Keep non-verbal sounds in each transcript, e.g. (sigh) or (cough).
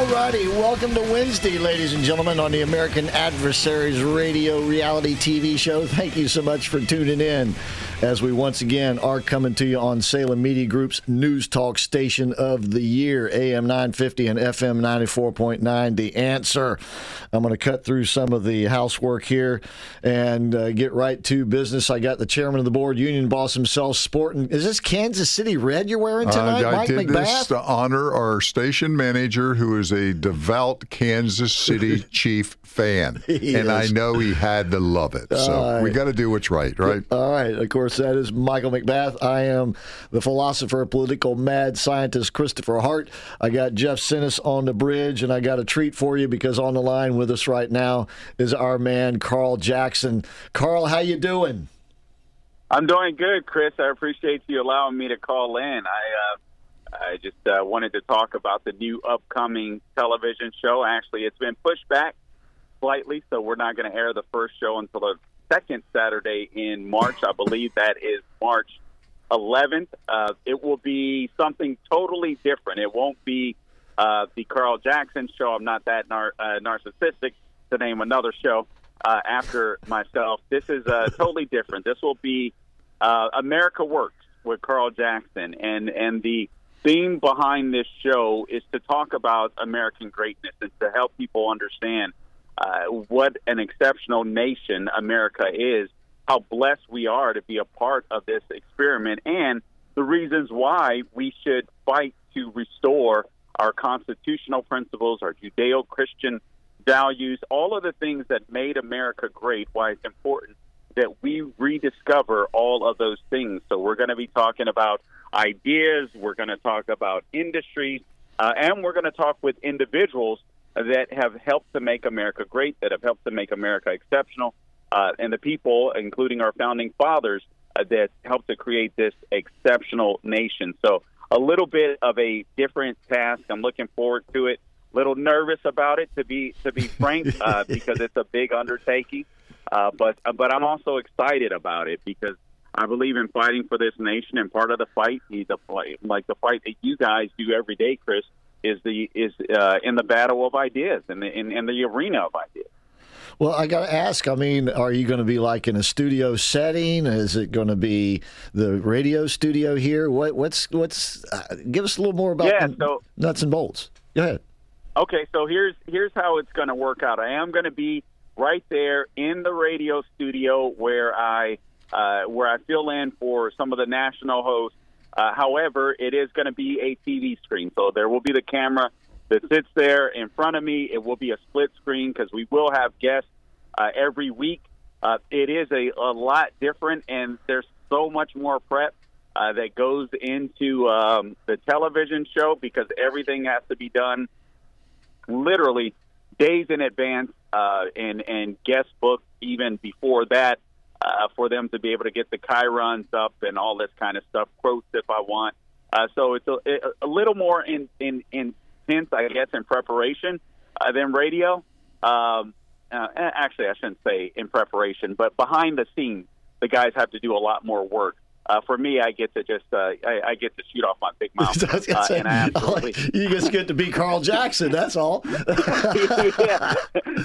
Alrighty, welcome to Wednesday, ladies and gentlemen, on the American Adversaries Radio reality TV show. Thank you so much for tuning in as we once again are coming to you on Salem Media Group's News Talk Station of the Year, AM 950 and FM 94.9. The answer. I'm going to cut through some of the housework here and uh, get right to business. I got the chairman of the board, union boss himself, sporting. Is this Kansas City red you're wearing tonight, Uh, I Mike did McBath? this to honor our station manager, who is a devout Kansas City (laughs) Chief fan, He and I know he had to love it. So All we got to do what's right, right? All right. Of course, that is Michael McBath. I am the philosopher, political mad scientist Christopher Hart. I got Jeff Sinnis on the bridge, and I got a treat for you because on the line with us right now is our man Carl Jackson. Carl, how you doing? I'm doing good, Chris. I appreciate you allowing me to call in. I uh, I just uh, wanted to talk about the new upcoming television show. Actually, it's been pushed back slightly, so we're not going to air the first show until the second Saturday in March. I believe that is March 11th. Uh, it will be something totally different. It won't be uh, the Carl Jackson show. I'm not that nar- uh, narcissistic to name another show uh, after myself. This is uh, totally different. This will be uh, America Works with Carl Jackson, and and the theme behind this show is to talk about American greatness and to help people understand uh, what an exceptional nation America is, how blessed we are to be a part of this experiment, and the reasons why we should fight to restore our constitutional principles, our Judeo Christian values, all of the things that made America great, why it's important that we rediscover all of those things. So we're going to be talking about ideas, we're going to talk about industries, uh, and we're going to talk with individuals that have helped to make America great, that have helped to make America exceptional, uh, and the people, including our founding fathers, uh, that helped to create this exceptional nation. So a little bit of a different task. I'm looking forward to it. little nervous about it to be to be frank, (laughs) uh, because it's a big undertaking. Uh, but but I'm also excited about it because I believe in fighting for this nation, and part of the fight, the fight, like the fight that you guys do every day, Chris, is the is uh, in the battle of ideas and in, in, in the arena of ideas. Well, I got to ask. I mean, are you going to be like in a studio setting? Is it going to be the radio studio here? What, what's what's? Uh, give us a little more about Yeah, the so- nuts and bolts. Go ahead. Okay, so here's here's how it's going to work out. I am going to be right there in the radio studio where I uh, where I fill in for some of the national hosts. Uh, however, it is going to be a TV screen, so there will be the camera that sits there in front of me. It will be a split screen because we will have guests uh, every week. Uh, it is a, a lot different, and there's so much more prep uh, that goes into um, the television show because everything has to be done literally days in advance uh, and and guest book even before that uh, for them to be able to get the chyrons up and all this kind of stuff quotes if I want. Uh, so it's a, a little more in, in, intense, I guess, in preparation uh, than radio. Um, uh, actually, I shouldn't say in preparation, but behind the scenes, the guys have to do a lot more work. Uh, for me, I get to just uh, I, I get to shoot off my big (laughs) mouth, I was gonna uh, say, and I (laughs) absolutely you just get to be Carl Jackson. That's all. (laughs) yeah,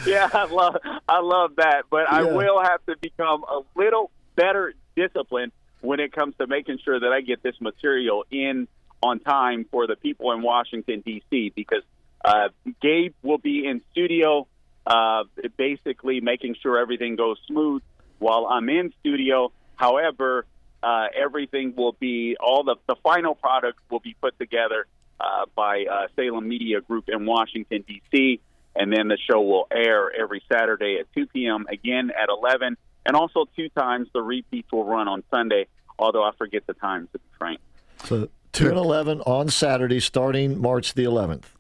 yeah, I love I love that, but I will have to become a little better disciplined when it comes to making sure that I get this material in on time for the people in Washington D.C. Because uh, Gabe will be in studio, uh, basically making sure everything goes smooth while I'm in studio. However, uh, everything will be all the the final product will be put together uh, by uh, Salem Media Group in Washington D.C. And then the show will air every Saturday at 2 p.m. again at 11, and also two times the repeats will run on Sunday. Although I forget the times to be frank. So two and eleven on Saturday, starting March the eleventh,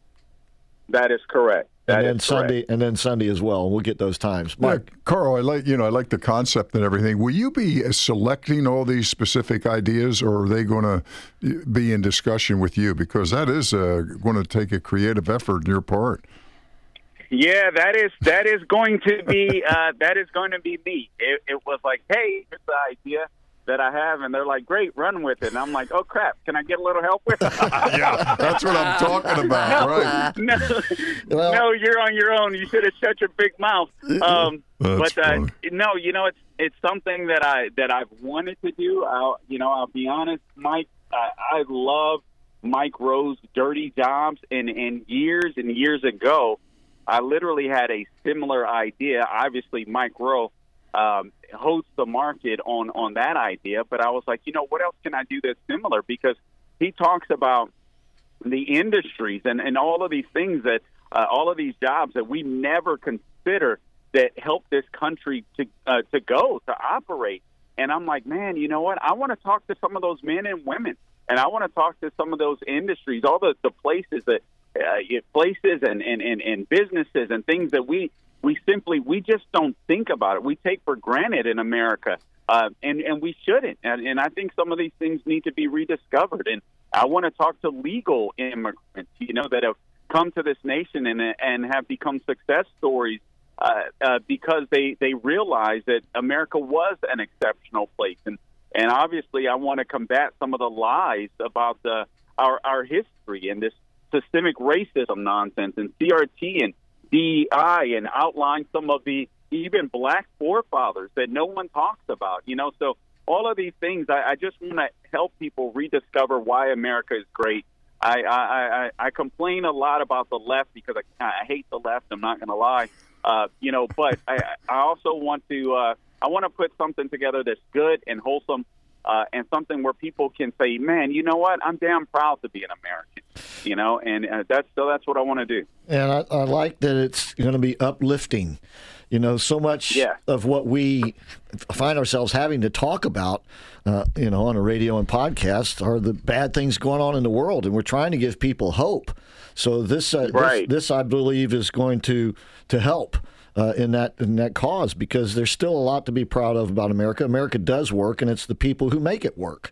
That is correct. That and then is correct. Sunday, and then Sunday as well. We'll get those times. Yeah, Mike, Carl, I like you know I like the concept and everything. Will you be uh, selecting all these specific ideas, or are they going to be in discussion with you? Because that is uh, going to take a creative effort on your part. Yeah, that is that is going to be uh, that is going to be me. It, it was like, hey, here's the idea that I have, and they're like, great, run with it. And I'm like, oh crap, can I get a little help with it? (laughs) yeah, that's what I'm talking about, right? (laughs) no, Well- no, you're on your own. You should have shut your big mouth. Um, but uh, no, you know, it's it's something that I that I've wanted to do. I'll, you know, I'll be honest, Mike. I, I love Mike Rowe's Dirty Jobs, and and years and years ago, I literally had a similar idea. Obviously, Mike Rowe um, hosts the market on on that idea, but I was like, you know, what else can I do that's similar? Because he talks about the industries and, and all of these things that uh, all of these jobs that we never consider that help this country to uh, to go to operate. And I'm like, man, you know what? I want to talk to some of those men and women, and I want to talk to some of those industries, all the the places that uh, places and, and, and, and businesses and things that we we simply we just don't think about it. We take for granted in America, uh, and and we shouldn't. And, and I think some of these things need to be rediscovered. And I want to talk to legal immigrants, you know, that have come to this nation and and have become success stories uh, uh, because they they realize that America was an exceptional place. And and obviously, I want to combat some of the lies about the our our history and this systemic racism nonsense and CRT and DEI and outline some of the even black forefathers that no one talks about. You know, so all of these things, I, I just want to help people rediscover why America is great. I, I, I, I complain a lot about the left because I, I hate the left. I'm not going to lie, uh, you know. But I, I also want to uh, I want to put something together that's good and wholesome, uh, and something where people can say, "Man, you know what? I'm damn proud to be an American." You know, and uh, that's so that's what I want to do. and I, I like that it's going to be uplifting. You know, so much Yeah. of what we find ourselves having to talk about, uh, you know, on a radio and podcast are the bad things going on in the world, and we're trying to give people hope. So this, uh, Right. this, this, I believe, is going to to help. Uh, in that in that cause, because there's still a lot to be proud of about America. America does work, and it's the people who make it work.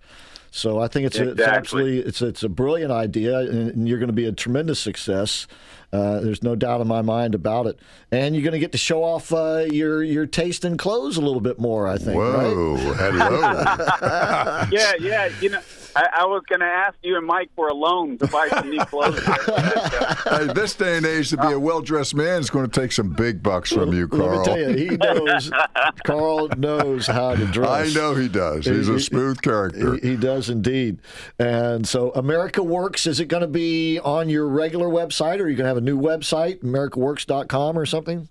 So I think it's, a, it's Exactly. absolutely it's it's a brilliant idea, and, and you're going to be a tremendous success. Uh, there's no doubt in my mind about it, and you're going to get to show off uh, your your taste in clothes a little bit more. I think. Right? Whoa, hello. (laughs) yeah, yeah. You know, I, I was going to ask you and Mike for a loan to buy some new clothes. (laughs) hey, this day and age, to be a well-dressed man is going to take some big bucks from you, Let Carl. me tell you, he knows. (laughs) Carl knows how to dress. I know he does. He's He- a smooth character. He, he does indeed. And so, America Works, is it going to be on your regular website or are you going to have a new website, americaworks.com or something?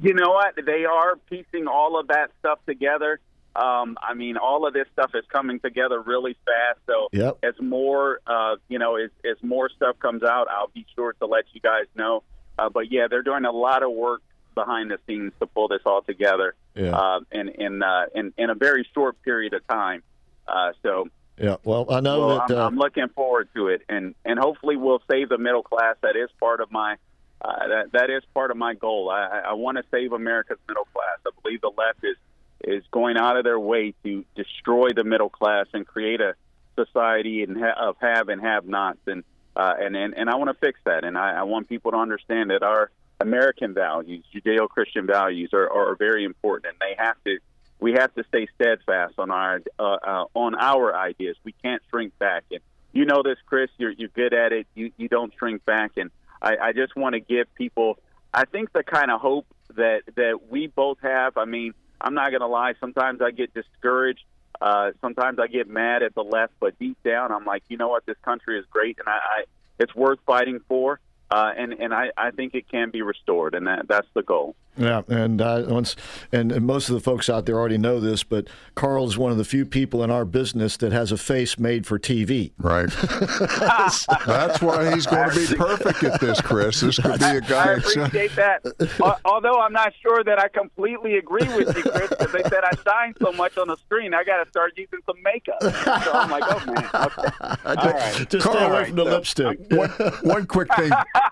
You know what? They are piecing all of that stuff together. Um, I mean, all of this stuff is coming together really fast. So Yep. as more, uh, you know, as, as more stuff comes out, I'll be sure to let you guys know. Uh, but yeah, they're doing a lot of work behind the scenes to pull this all together Yeah. uh, in in, uh, in in a very short period of time. Uh, so Yeah. Well, I know well, that. I'm, uh, I'm looking forward to it, and and hopefully we'll save the middle class. That is part of my uh, that that is part of my goal. I, I- I want to save America's middle class. I believe the left is is going out of their way to destroy the middle class and create a society and ha- of have and have nots, and uh, and, and and I want to fix that. And I, I want people to understand that our American values, Judeo-Christian values, are, are very important, and they have to we have to stay steadfast on our uh, uh, on our ideas. We can't shrink back, and you know this, Chris. You're you're good at it. You you don't shrink back, and I, I just want to give people. I think the kind of hope that that we both have. I mean, I'm not going to lie. Sometimes I get discouraged. Uh, sometimes I get mad at the left, but deep down, I'm like, you know what? This country is great, and I, I it's worth fighting for. Uh, and and I, I think it can be restored, and that that's the goal. Yeah, and uh, once, and, and most of the folks out there already know this, but Carl is one of the few people in our business that has a face made for TV. Right. (laughs) That's why he's going to be perfect at this, Chris. This could be a I guy. I appreciate that. (laughs) Although I'm not sure that I completely agree with you, Chris, because they said I shine so much on the screen, I got to start using some makeup. So I'm like, oh man, okay. all right. Just stay Carl, away from the lipstick. one, one quick thing.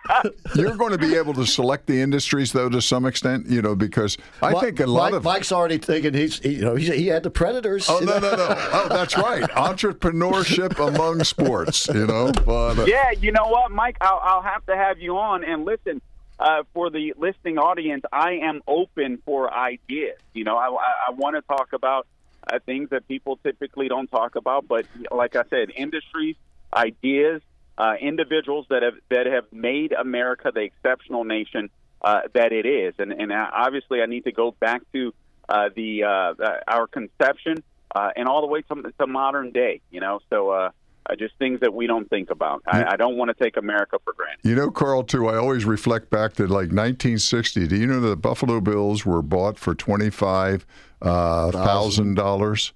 (laughs) You're going to be able to select the industries, though, to some extent, you know, because I Mi- think a lot Mike, of. Mike's already thinking He's he, you know he's, he had the Predators. Oh no know? no no! Oh, that's right. (laughs) Entrepreneurship among sports, you know. But uh, Yeah, you know what, Mike? I'll, I'll have to have you on and listen. Uh, for the listening audience, I am open for ideas. You know, I, I, I want to talk about uh, things that people typically don't talk about, but like I said, industries, ideas, uh, individuals that have that have made America the exceptional nation uh, that it is, and and uh, obviously I need to go back to uh, the uh, uh, our conception uh, and all the way to, to modern day. You know, so. Uh, uh, just things that we don't think about. I, I don't want to take America for granted. you know, Carl, too. I always reflect back to like 1960. Do you know the Buffalo Bills were bought for twenty five uh, dollars?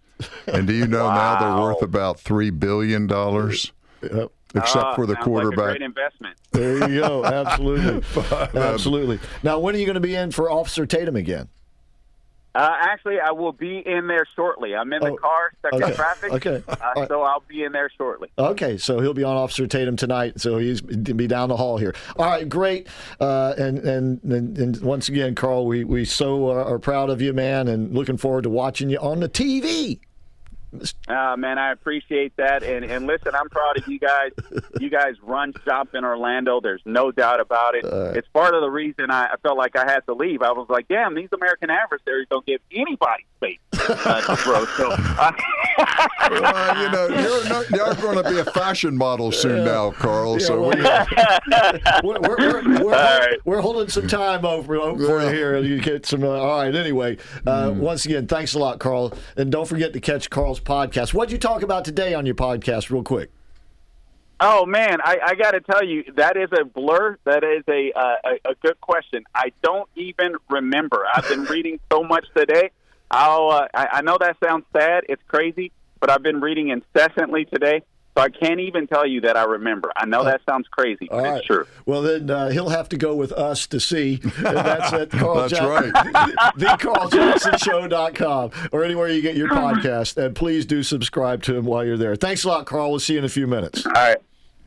And do you know now they're worth about three billion dollars? Yep. Except Ah, for the quarterback. Like a great investment. There you go. (laughs) Absolutely, (laughs) absolutely. Now, when are you going to be in for Officer Tatum again? Uh, actually, I will be in there shortly. I'm in the Oh, car, stuck okay, in traffic. okay. Uh, All right. So I'll be in there shortly. Okay, so he'll be on Officer Tatum tonight. So he's he'll be down the hall here. All right, great. Uh, and, and and and once again, Carl, we we so are, are proud of you, man, and looking forward to watching you on the TV. Uh, man, I appreciate that. And and listen, I'm proud of you guys. (laughs) you guys run shop in Orlando. There's no doubt about it. It's part of the reason I, I felt like I had to leave. I was like, damn, these American adversaries don't give anybody space uh, to throw. So, uh, well, you know, you're, not, you're going to be a fashion model soon now, Carl. so we, we're, we're, we're, we're, right. we're holding some time over, over for you here. You get some. Uh, all right. Anyway, uh, Hmm. once again, thanks a lot, Carl, and don't forget to catch Carl's podcast. What'd you talk about today on your podcast, real quick? Oh man, I, I got to tell you, that is a blur. That is a, uh, a a good question. I don't even remember. I've been reading so much today. I'll. Uh, I, I know that sounds sad. It's crazy, but I've been reading incessantly today, so I can't even tell you that I remember. I know that sounds crazy, but All it's true. Well, then uh, he'll have to go with us to see. And that's (laughs) at Carl That's Jack- (laughs) thecarljacksonshow.com or anywhere you get your podcast. And please do subscribe to him while you're there. Thanks a lot, Carl. We'll see you in a few minutes. All right.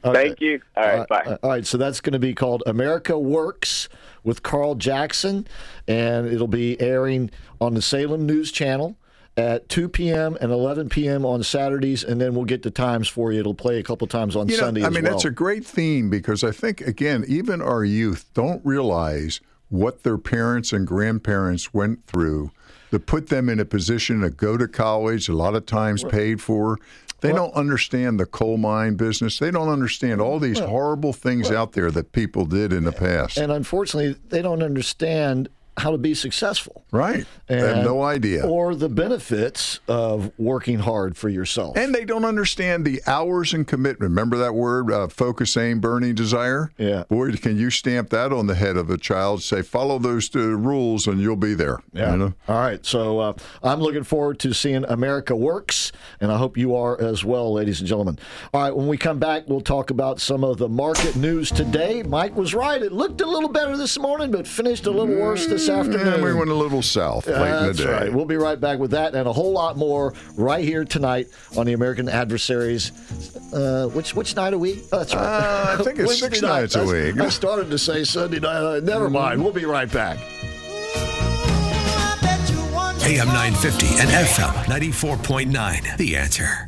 Okay. Thank you. All right. bye. Uh, all right, so that's going to be called America Works with Carl Jackson, and it'll be airing on the Salem News Channel at 2 p.m. and 11 p.m. on Saturdays, and then we'll get the times for you. It'll play a couple times on You know, Sunday I mean, well. that's a great theme because I think, again, even our youth don't realize what their parents and grandparents went through to put them in a position to go to college, a lot of times paid for. They don't understand the coal mine business. They don't understand all these horrible things out there that people did in the past. and unfortunately, they don't understand how to be successful. right. They have And- no idea. Or the benefits of working hard for yourself. And they don't understand the hours and commitment. Remember that word, uh, focus, aim, burning, desire? Yeah. Boy, can you stamp that on the head of a child? Say, follow those uh, rules and you'll be there. Yeah. You know? All right. So uh, I'm looking forward to seeing America Works, and I hope you are as well, ladies and gentlemen. All right. When we come back, we'll talk about some of the market news today. Mike was right. It looked a little better this morning, but finished a little worse this afternoon. And we went a little south late in the That's day. right. We'll be right back with that and a whole lot more right here tonight on the American Adversaries. Uh, which which night a week? Oh, that's right. Uh, I think it's (laughs) Wednesday six night. nights a I- week. I started to say Sunday night. Uh, never mind. We'll be right back. AM 950 and FM 94.9. The answer.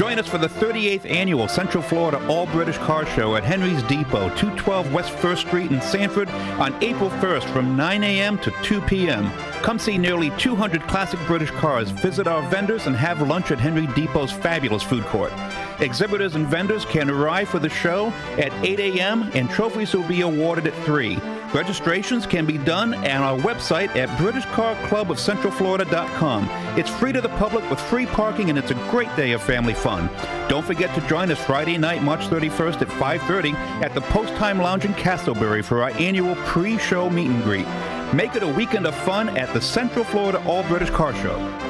Join us for the 38th annual Central Florida All British Car Show at Henry's Depot, 212 West 1st Street in Sanford on April 1st from 9 a.m. to 2 p.m. Come see nearly 200 classic British cars, visit our vendors, and have lunch at Henry Depot's fabulous food court. Exhibitors and vendors can arrive for the show at 8 a.m. and trophies will be awarded at 3. Registrations can be done on our website at BritishCarClubOfCentralFlorida.com. It's free to the public with free parking and it's a great day of family fun. Don't forget to join us Friday night, March 31st at 5:30 at the Post Time Lounge in Casselberry for our annual pre-show meet and greet. Make it a weekend of fun at the Central Florida All British Car Show.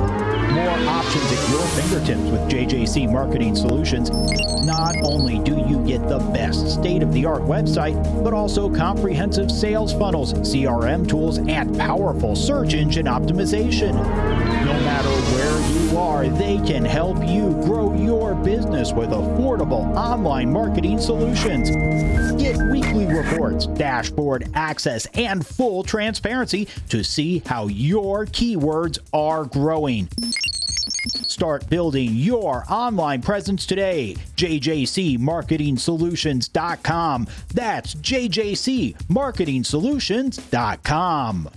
More options at your fingertips with JJC Marketing Solutions. Not only do you get the best state of the art website, but also comprehensive sales funnels, CRM tools, and powerful search engine optimization. No matter where you are, they can help you grow business with affordable online marketing solutions. Get weekly reports, dashboard access, and full transparency to see how your keywords are growing. Start building your online presence today. JJCMarketingSolutions.com. That's JJCMarketingSolutions.com.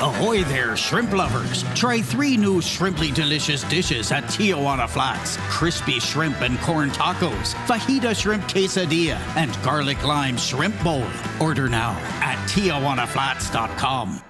Ahoy there, shrimp lovers! Try three new shrimply delicious dishes at Tijuana Flats crispy shrimp and corn tacos, fajita shrimp quesadilla, and garlic lime shrimp bowl. Order now at TijuanaFlats.com.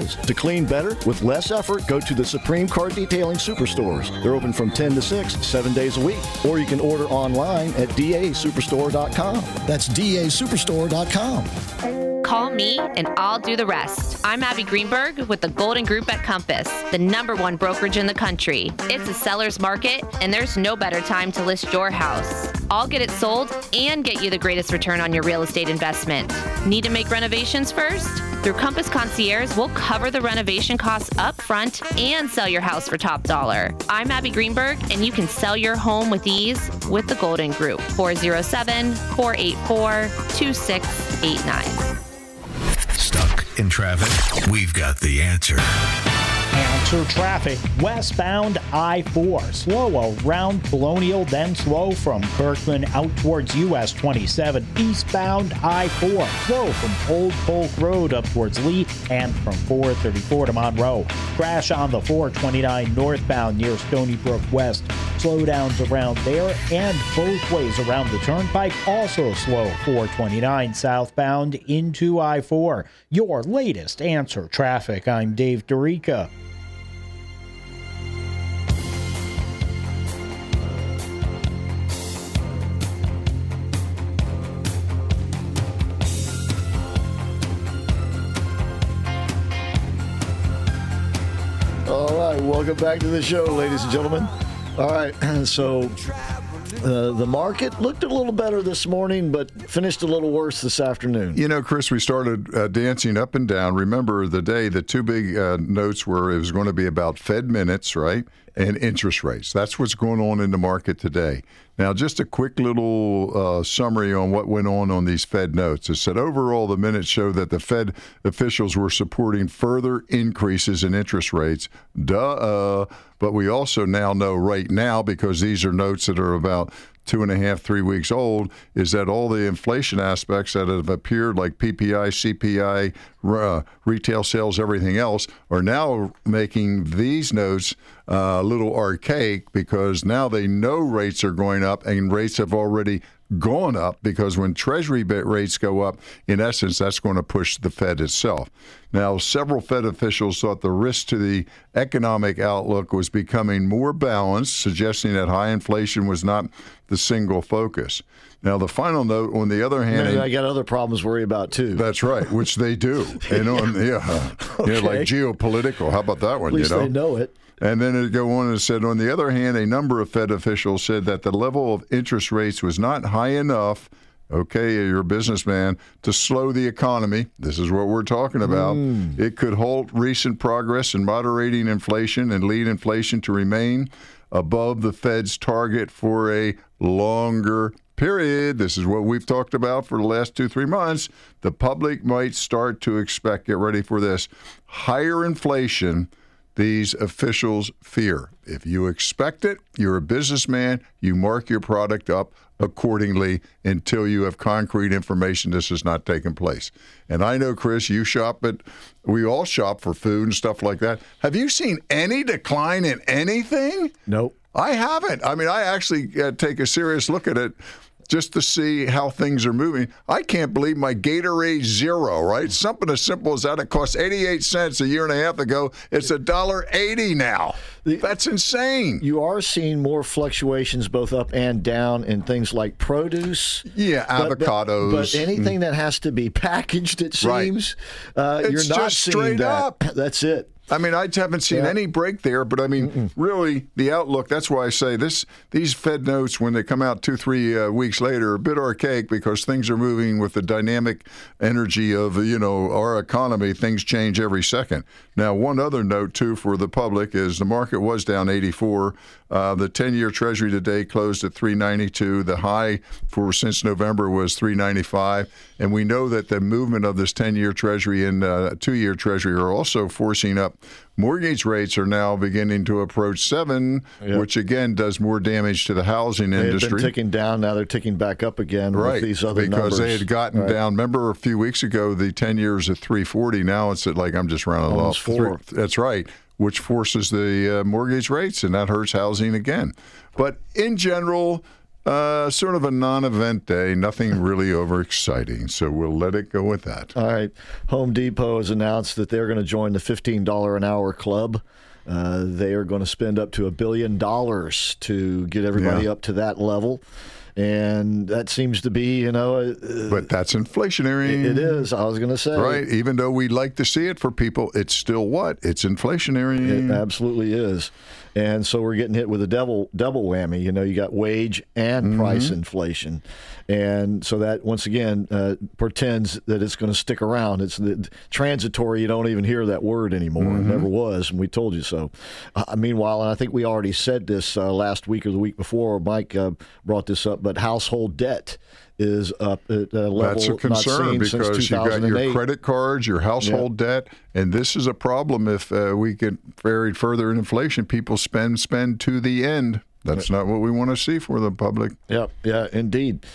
To clean better with less effort, go to the Supreme Car Detailing Superstores. They're open from 10 to 6, seven days a week. Or you can order online at dasuperstore.com. That's dasuperstore.com. Call me and I'll do the rest. I'm Abby Greenberg with the Golden Group at Compass, the number one brokerage in the country. It's a seller's market, and there's no better time to list your house. I'll get it sold and get you the greatest return on your real estate investment. Need to make renovations first? Through Compass Concierge, we'll cover the renovation costs up front and sell your house for top dollar. I'm Abby Greenberg, and you can sell your home with ease with the Golden Group. 407 484 2689. Stuck In traffic, we've got the answer. Answer traffic westbound I 4. Slow around Colonial, then slow from Kirkman out towards US 27. Eastbound I 4. Slow from Old Polk Road up towards Lee and from 434 to Monroe. Crash on the 429 northbound near Stony Brook West. Slowdowns around there and both ways around the turnpike. Also slow 429 southbound into I 4. Your latest answer traffic. I'm Dave Dorica. Welcome back to the show, ladies and gentlemen. All right, (clears throat) so uh, the market looked a little better this morning, but finished a little worse this afternoon. You know, Chris, we started uh, dancing up and down. Remember the day the two big uh, notes were it was going to be about Fed minutes, right? And interest rates. That's what's going on in the market today. Now, just a quick little uh, summary on what went on on these Fed notes. It said overall, the minutes show that the Fed officials were supporting further increases in interest rates. Duh. But we also now know right now, because these are notes that are about two and a half, three weeks old, is that all the inflation aspects that have appeared, like PPI, CPI, uh, retail sales, everything else, are now making these notes uh, a little archaic because now they know rates are going up and rates have already gone up because when Treasury bit rates go up, in essence, that's going to push the Fed itself. Now, several Fed officials thought the risk to the economic outlook was becoming more balanced, suggesting that high inflation was not the single focus. Now, the final note, on the other hand, Maybe I got other problems to worry about too. that's right, which they do. (laughs) And on, yeah, yeah, like geopolitical. How about that one? At least you know? they know it. And then it go on and said, on the other hand, a number of Fed officials said that the level of interest rates was not high enough. Okay, you're a businessman to slow the economy. This is what we're talking about. Hmm. It could halt recent progress in moderating inflation and lead inflation to remain above the Fed's target for a longer period. This is what we've talked about for the last two, three months. The public might start to expect, get ready for this, higher inflation these officials fear. If you expect it, you're a businessman, you mark your product up accordingly until you have concrete information this has not taken place. And I know, Chris, you shop at, we all shop for food and stuff like that. Have you seen any decline in anything? Nope. I haven't. I mean, I actually uh, take a serious look at it just to see how things are moving. I can't believe my Gatorade Zero, right? Something as simple as that. It cost 88 cents a year and a half ago. It's a dollar eighty now. That's insane. You are seeing more fluctuations both up and down in things like produce. Yeah, But- but- avocados. But, anything that has to be (laughs) packaged, it Right. seems, uh, It's you're not just seeing straight that. up. That's it. I mean, I haven't seen Yeah. any break there, but I mean, really, the outlook. That's why I say this: these Fed notes, when they come out two, three uh, weeks later, are a bit archaic because things are moving with the dynamic energy of you know our economy. Things change every second. Now, one other note too for the public is the market was down 84. Uh, the 10-year Treasury today closed at 392. The high for since November was 395, and we know that the movement of this 10-year Treasury and uh, two-year Treasury are also forcing up. Mortgage rates are now beginning to approach seven, which again does more damage to the housing They industry. ticking down. Now they're ticking back up again Right, with these other because numbers. they had gotten Right. down. Remember a few weeks ago, the ten years at three forty. Now it's at like I'm just rounding Almost off. four. Three- that's right, which forces the uh, mortgage rates, and that hurts housing again. But in general, uh, sort of a non-event day. Nothing (laughs) really overexciting. So we'll let it go with that. All right. Home Depot has announced that they're going to join the $15 an hour club. Uh, they are going to spend up to a billion dollars to get everybody Yeah. up to that level. And that seems to be, you know, uh, But that's inflationary. it is. I was going to say. Right. Even though we'd like to see it for people, it's still what? It's inflationary. It absolutely is. And so we're getting hit with a double double whammy. You know, you got wage and price inflation, and so that once again uh, portends that it's going to stick around. It's the, transitory. You don't even hear that word anymore. It never was, and we told you so. Uh, meanwhile, and I think we already said this uh, last week or the week before. Mike uh, brought this up but household debt is up at a level That's a concern because you got your credit cards, your household debt, and this is a problem if uh, we get buried further in inflation. People spend, spend to the end. That's not what we want to see for the public. Yep, yeah, indeed.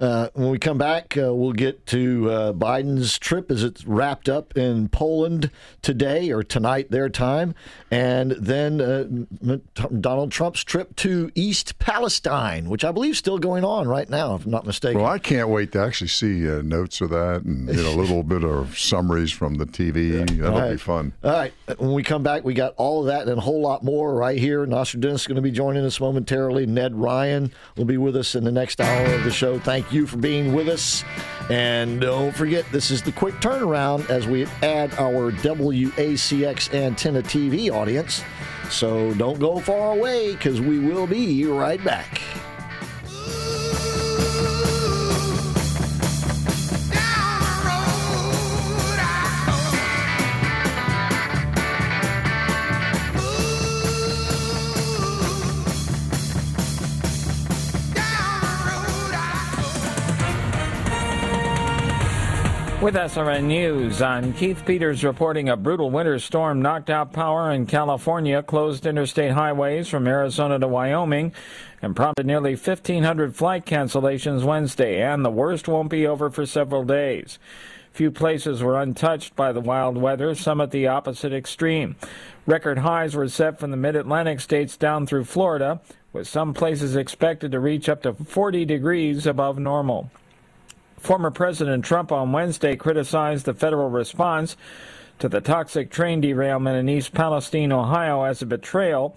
Uh, when we come back, uh, we'll get to uh, Biden's trip as it's wrapped up in Poland today or tonight, their time, and then uh, M- Donald Trump's trip to East Palestine, which I believe is still going on right now, if I'm not mistaken. Well, I can't wait to actually see uh, notes of that and know, a little bit of summaries from the TV. (laughs) That'll All be fun. All right. When we come back, we got all of that and a whole lot more right here. Nostradamus is going to be joining us momentarily. Ned Ryan will be with us in the next hour of the show. Thank you for being with us. And don't forget, this is the quick turnaround as we add our WACX antenna TV audience. So don't go far away because we will be right back. With SRN News, I'm Keith Peters reporting a brutal winter storm knocked out power in California, closed interstate highways from Arizona to Wyoming, and prompted nearly 1,500 flight cancellations Wednesday, and the worst won't be over for several days. Few places were untouched by the wild weather, some at the opposite extreme. Record highs were set from the mid Atlantic states down through Florida, with some places expected to reach up to 40 degrees above normal. Former President Trump on Wednesday criticized the federal response to the toxic train derailment in East Palestine, Ohio, as a betrayal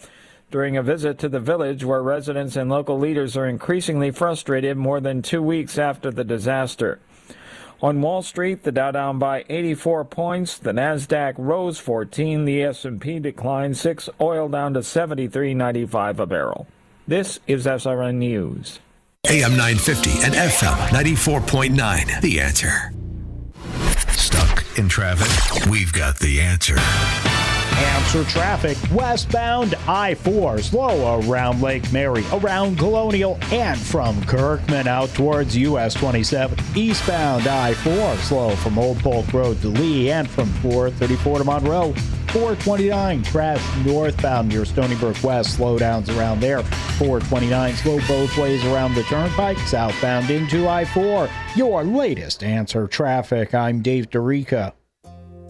during a visit to the village where residents and local leaders are increasingly frustrated more than two weeks after the disaster. On Wall Street, the Dow down by 84 points, the Nasdaq rose 14, the S&P declined 6, oil down to 73.95 a barrel. This is SRN News. AM 950 and FM 94.9. The answer. Stuck in traffic? We've got the answer. Answer traffic westbound I 4 slow around Lake Mary, around Colonial, and from Kirkman out towards US 27. Eastbound I 4 slow from Old Polk Road to Lee and from 434 to Monroe. 429 crash northbound near Stony Brook West. Slowdowns around there. 429 slow both ways around the turnpike. Southbound into I 4. Your latest answer traffic. I'm Dave Dorica.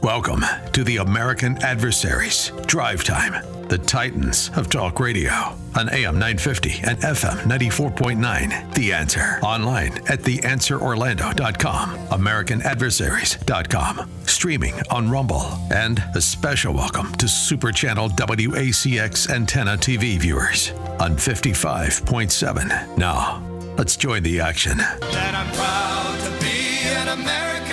Welcome to the American Adversaries Drive Time, the Titans of Talk Radio on AM 950 and FM 94.9. The Answer online at theanswerorlando.com, americanadversaries.com, streaming on Rumble, and a special welcome to Super Channel WACX antenna TV viewers on 55.7. Now, let's join the action. I'm proud to be an American,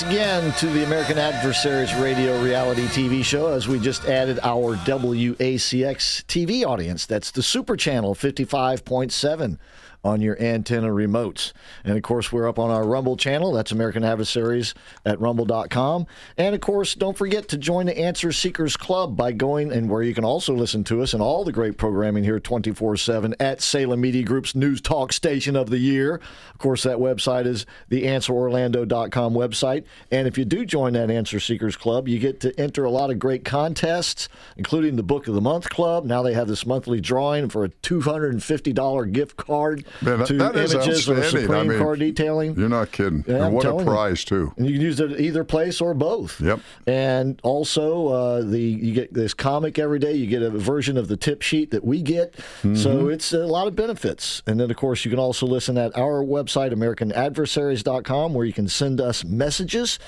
once again to the American Adversaries Radio reality TV show as we just added our WACX TV audience. That's the Super Channel 55.7 on your antenna remotes. And of course, we're up on our Rumble channel. That's American Adversaries at rumble.com. And of course, don't forget to join the Answer Seekers Club by going and where you can also listen to us and all the great programming here 24 7 at Salem Media Group's News Talk Station of the Year. Of course, that website is the answerorlando.com website. And if you do join that Answer Seekers Club, you get to enter a lot of great contests, including the Book of the Month Club. Now they have this monthly drawing for a $250 gift card Man, that- to that is images outstanding. Supreme I mean, Car Detailing. You're not kidding. Yeah, and what a telling you. prize, too. And you can use it at either place or both. Yep. And also, uh, the you get this comic every day. You get a version of the tip sheet that we get. Mm-hmm. So it's a lot of benefits. And then, of course, you can also listen at our website, AmericanAdversaries.com, where you can send us messages.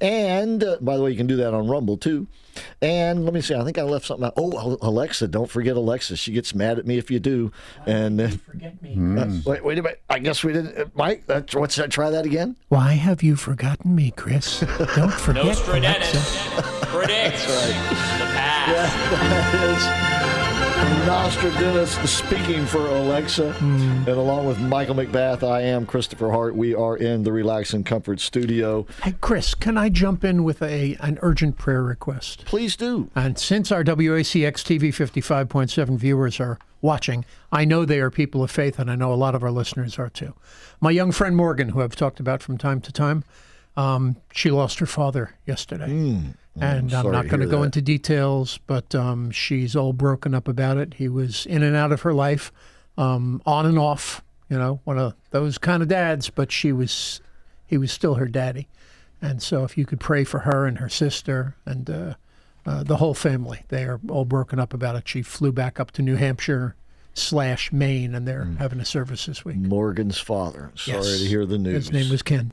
And uh, by the way, you can do that on Rumble too. And let me see. I think I left something out. Oh, Alexa! Don't forget Alexa. She gets mad at me if you do. And then, Forget me. Uh, Wait, wait a minute. I guess we didn't. uh, Mike, that's, what's that? Try that again. Why have you forgotten me, Chris? Don't (laughs) forget. Nostradamus Alexa. (laughs) predicts the past. (laughs) That is Nostradamus speaking for Alexa. And along with Michael McBath, I am Christopher Hart. We are in the Relax and Comfort studio. Hey, Chris, can I jump in with a an urgent prayer request? Please do. And since our WACX TV 55.7 viewers are watching, I know they are people of faith, and I know a lot of our listeners are too. My young friend Morgan, who I've talked about from time to time, um, she lost her father yesterday. And I'm sorry not going to go that. into details, but um, she's all broken up about it. He was in and out of her life, um, on and off, you know, one of those kind of dads, but she was, he was still her daddy. And so if you could pray for her and her sister and uh, uh, the whole family, they are all broken up about it. She flew back up to New Hampshire slash Maine, and they're having a service this week. Morgan's father. Sorry Yes. to hear the news. His name was Ken.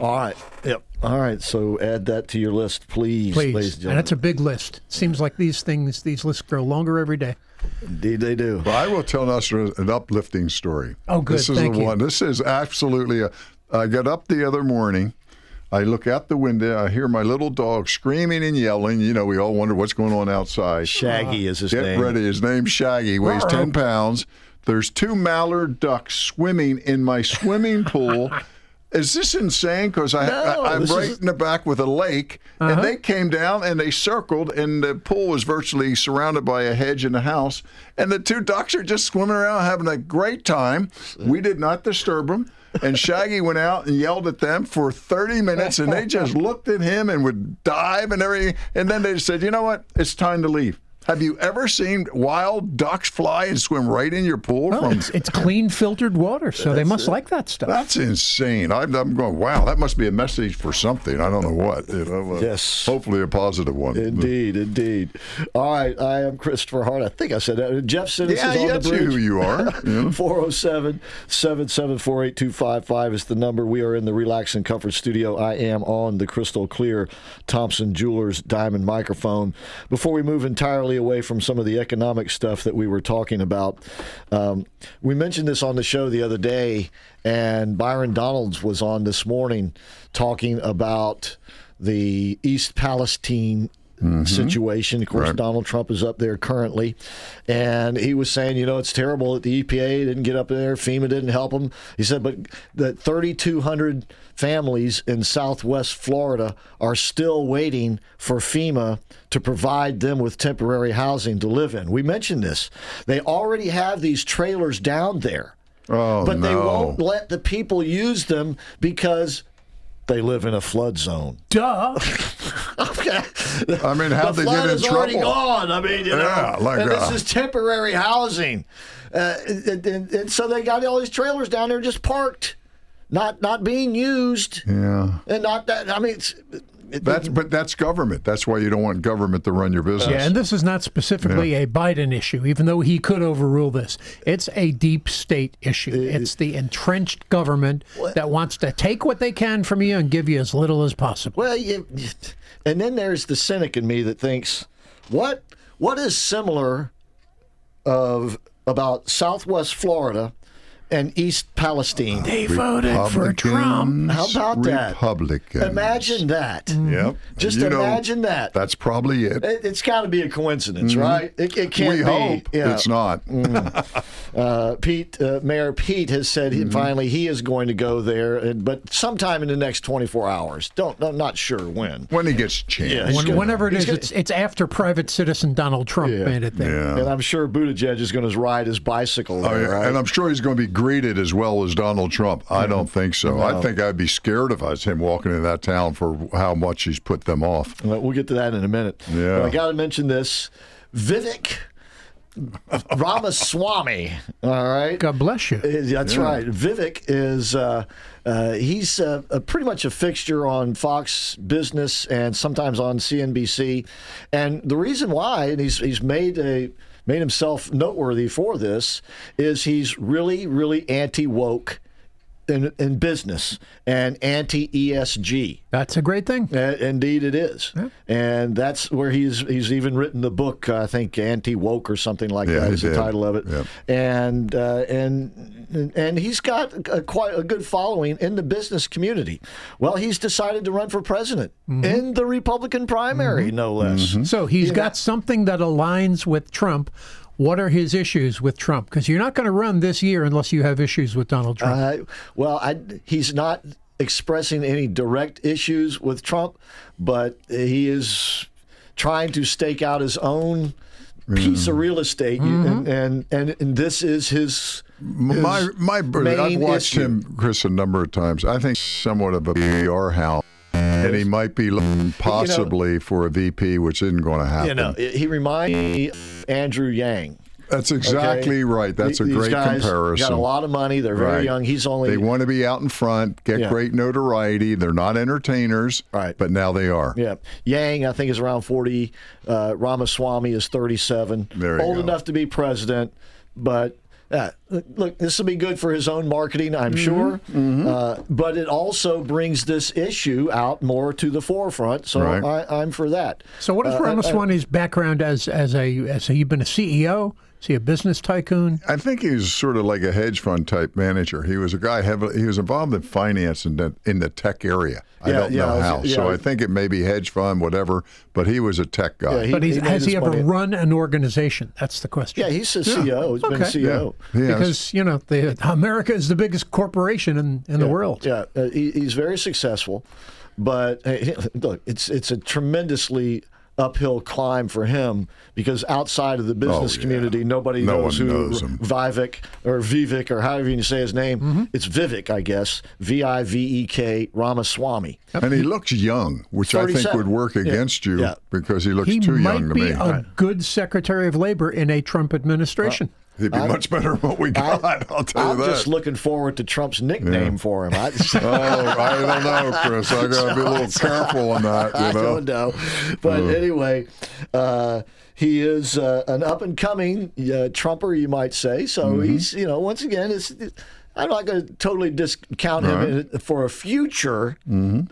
All right. Yep. All right. So add that to your list, please, Please. ladies and and gentlemen. it's a big list. Seems like these things, these lists grow longer every day. Indeed, they do. Well, I will tell us an uplifting story. Oh, good. This is Thank the you. one. This is absolutely. A, I got up the other morning. I look out the window. I hear my little dog screaming and yelling. You know, we all wonder what's going on outside. Shaggy is his Get name. ready. His name's Shaggy. Weighs Ruh-roh. 10 pounds. There's two mallard ducks swimming in my swimming pool. (laughs) Is this insane? Because I, No, I, I'm this right is- Uh-huh. in the back with a lake, and they came down and they circled, and the pool was virtually surrounded by a hedge and a house, and the two ducks are just swimming around having a great time. We did not disturb them. And (laughs) Shaggy went out and yelled at them for 30 minutes, and they just (laughs) looked at him and would dive and everything. And then they said, "You know what? It's time to leave." Have you ever seen wild ducks fly and swim right in your pool Well, from it's, it's clean filtered water, so they must like that stuff. that's insane. I'm, I'm going, wow, that must be a message for something. I don't know what. You know, uh, Yes. Hopefully a positive one. Indeed, indeed. All right, I am Christopher Hart. I think I said that. Jeff Simmons Yeah, is on yeah, the that's bridge. who you are. Yeah. (laughs) 407 774 8255 is the number. We are in the Relax and Comfort studio. I am on the crystal clear Thompson Jewelers diamond microphone. Before we move entirely away from some of the economic stuff that we were talking about, um, we mentioned this on the show the other day, and Byron Donalds was on this morning talking about the East Palestine Mm-hmm. situation. Of course, Right. Donald Trump is up there currently, and he was saying, you know, it's terrible that the EPA didn't get up there, FEMA didn't help him. He said, but that 3,200 families in Southwest Florida are still waiting for FEMA to provide them with temporary housing to live in. We mentioned this. They already have these trailers down there, Oh, but they won't let the people use them because. They live in a flood zone. Duh. (laughs) Okay. I mean, how'd the they flood get in is already gone. I mean, you know, Yeah, like, and this uh, is temporary housing, uh, and, and- and so they got all these trailers down there just parked, not not being used, Yeah. and not that. I mean, it's, it, That's, but that's government. That's why you don't want government to run your business. Yeah, and this is not specifically a Biden issue, even though he could overrule this. It's a deep state issue. It's the entrenched government that wants to take what they can from you and give you as little as possible. well, you, and then there's the cynic in me that thinks, what what is similar of about Southwest Florida and East Palestine? They voted for Trump. How about that? Republicans. Imagine that. Yep. Just You know, imagine that. That's probably it. It, it's got to be a coincidence, right? It, it can't we be. hope Yeah. it's not. (laughs) Uh, Pete, uh, Mayor Pete has said he, finally he is going to go there, and, but sometime in the next 24 hours. Don't, I'm not sure when. when he gets a chance. Yeah, When, gonna- whenever it he's is, gonna- it's, it's after private citizen Donald Trump Yeah. made it there. Yeah. And I'm sure Buttigieg is going to ride his bicycle Oh, there, yeah. right? And I'm sure he's going to be greeted as well as Donald Trump. I don't think so. I think I'd be scared if I was him walking in that town for how much he's put them off. Well, we'll get to that in a minute. Yeah. But I got to mention this. Vivek Ramaswamy, all right? God bless you. That's right. Vivek is uh, uh, he's uh, uh, pretty much a fixture on Fox Business and sometimes on CNBC. And the reason why, and he's he's made a made himself noteworthy for this, is he's really really anti woke in, in business and anti ESG. That's a great thing. Uh, indeed, it is, and that's where he's he's even written the book. I think anti woke or something like Yeah, that he is the title of it. Yep. And uh, and and he's got a, quite a good following in the business community. Well, he's decided to run for president Mm-hmm. in the Republican primary, no less. Mm-hmm. So he's You got something that aligns with Trump. What are his issues with Trump? Because you're not going to run this year unless you have issues with Donald Trump. Uh, well, I, he's not expressing any direct issues with Trump, but he is trying to stake out his own piece of real estate, and, and, and and this is his. My his my brother, I've watched issue. him, Chris, a number of times. I think somewhat of a PR hound, and he might be looking possibly for a VP, which isn't going to happen. You know, he reminds me of Andrew Yang. That's exactly Okay? right. That's a These great guys comparison. Got a lot of money. They're very Right. young. He's only They want to be out in front, get Yeah. great notoriety. They're not entertainers, Right. but now they are. Yeah, Yang I think is around forty. Uh, Ramaswamy is thirty-seven. You Old go. enough to be president, but uh, look, this will be good for his own marketing, I'm Mm-hmm. sure. Uh, but it also brings this issue out more to the forefront. So Right. I, I'm for that. so what is Uh, I- I- Ramaswamy's background as as a as he been a CEO? Is he a business tycoon? I think he was sort of like a hedge fund type manager. He was a guy heavily. He was involved in finance in the, in the tech area. I Yeah, don't yeah, know I was- how. So yeah. I think it may be hedge fund, whatever. But he was a tech guy. Yeah, he- But he's, made has he ever money- run an organization? That's the question. Yeah, he's a CEO. He's been. CEO. He has. because you know the, America is the biggest corporation in, in the world. Yeah, uh, he, he's very successful, but uh, (laughs) look, it's it's a tremendously uphill climb for him because outside of the business Oh, yeah. community, nobody No knows who knows. Vivek or Vivek or however you say his name. Mm-hmm. It's Vivek, I guess. V I V E K Ramaswamy. and he looks young, which I think would work Yeah. against you Yeah. because he looks He too young to be me. a good Secretary of Labor in a Trump administration. He'd be much better than what we got. I, will tell you I'm that. just looking forward to Trump's nickname for him. I, (laughs) oh, I don't know, Chris. I got to be a little careful on that. You I know. don't know. But Uh. anyway, uh, he is uh, an up and coming uh, Trumper, you might say. So Mm-hmm. he's, you know, once again, it's. I'm not going to totally discount him Right. Mm-hmm. for a future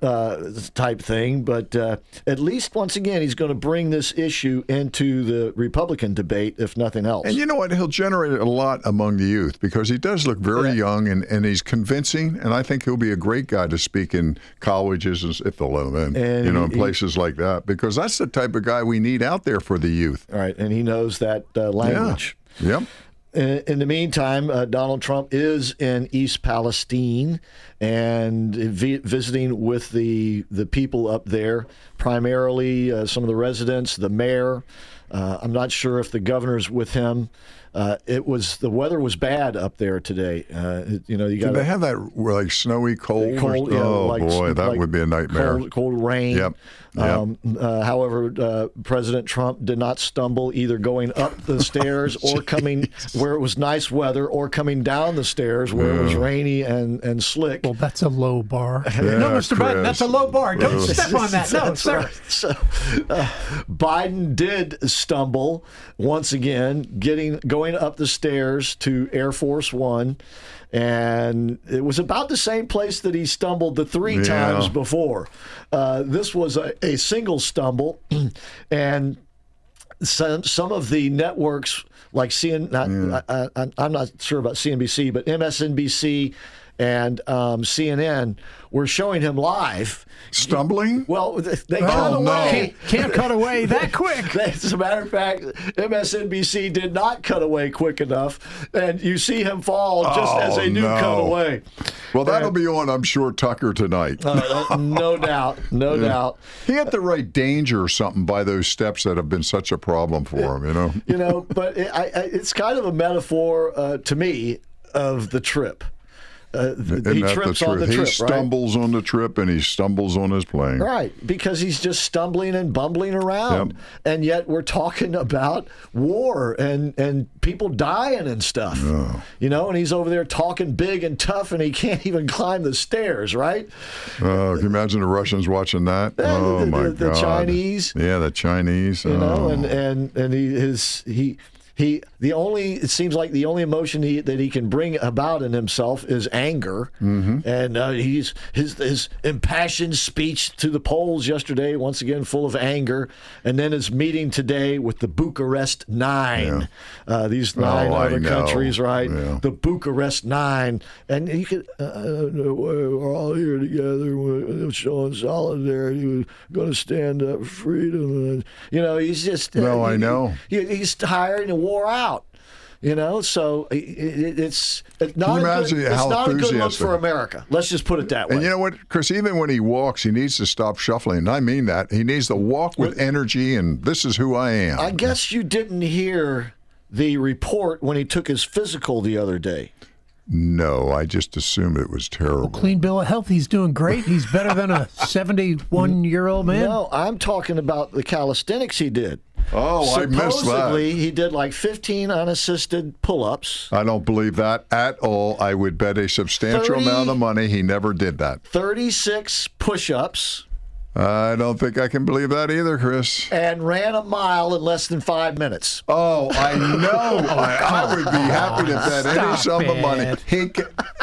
uh, type thing, but uh, at least once again, he's going to bring this issue into the Republican debate, if nothing else. And you know what? He'll generate a lot among the youth because he does look very young and, and he's convincing. And I think he'll be a great guy to speak in colleges and if they'll let him in, And you know, in he- places like that because that's the type of guy we need out there for the youth. All right, and he knows that uh, language. Yep. In, the meantime, uh, Donald Trump is in East Palestine and vi- visiting with the the people up there, primarily uh, some of the residents, the mayor. Uh, I'm not sure if the governor's with him. Uh, it was the weather was bad up there today. Uh, you know, you got Did they have that like snowy cold? cold. yeah, oh like- boy, that like would be a nightmare. Cold, cold rain. Yep. Yep. Um, uh, however, uh, President Trump did not stumble either going up the (laughs) stairs or coming where it was nice weather, or coming down the stairs where it was rainy and and slick. Well, that's a low bar. (laughs) Yeah, no, Mr. Biden, that's a low bar. Don't step on that. No, That's sir. right. (laughs) So, uh, Biden did stumble once again, getting going up the stairs to Air Force One, and it was about the same place that he stumbled the three Yeah. times before. Uh, this was a, a single stumble, (clears throat) and some some of the networks like CN, not, I, I, I'm not sure about CNBC, but MSNBC and um, CNN were showing him live. Stumbling? Well, they Oh, cut no. away. Can't cut away that (laughs) quick. As a matter of fact, MSNBC did not cut away quick enough, and you see him fall just Oh, as they do no. cut away. Well, that'll be on, I'm sure, Tucker tonight. Uh, no (laughs) doubt, no doubt. He had the right danger or something by those steps that have been such a problem for him, you know? You know, but it, I, I, it's kind of a metaphor uh, to me of the trip. Uh, he trips the on the trip, he right? stumbles on the trip and he stumbles on his plane. Right, because he's just stumbling and bumbling around, Yep. and yet we're talking about war and and people dying and stuff. You know, and he's over there talking big and tough, and he (laughs) can't even climb the stairs. Right? Oh, can you imagine the Russians watching that? Oh the- my the- the Chinese. Yeah, the Chinese. You know, oh. and and and he his he he the only it seems like the only emotion he, that he can bring about in himself is anger, Mm-hmm. and uh, he's his his impassioned speech to the Poles yesterday once again full of anger, and then his meeting today with the Bucharest Nine, uh, these nine Oh, other countries, right? Yeah. The Bucharest Nine, and you could uh, uh, we're all here together, we're showing solidarity, we're going to stand up for freedom, and you know he's just No, uh, I know. he, he's tired and wore out. You know, so it, it, it's it's not, a good, it's not a good look for America. Let's just put it that way. And you know what, Chris? Even when he walks, he needs to stop shuffling. And I mean that. He needs to walk with energy, and this is who I am. I guess you didn't hear the report when he took his physical the other day. No, I just assumed it was terrible. Clean bill of health. He's doing great. He's better than a (laughs) 71 year old man. No, I'm talking about the calisthenics he did. Oh, I missed that. Supposedly, he did like 15 unassisted pull-ups, I don't believe that at all. I would bet a substantial 30 amount of money he never did that. 36 push-ups, I don't think I can believe that either, Chris. and ran a mile in less than five minutes. Oh, I know. (laughs) I, I would be happy to bet any Stop sum of money. He,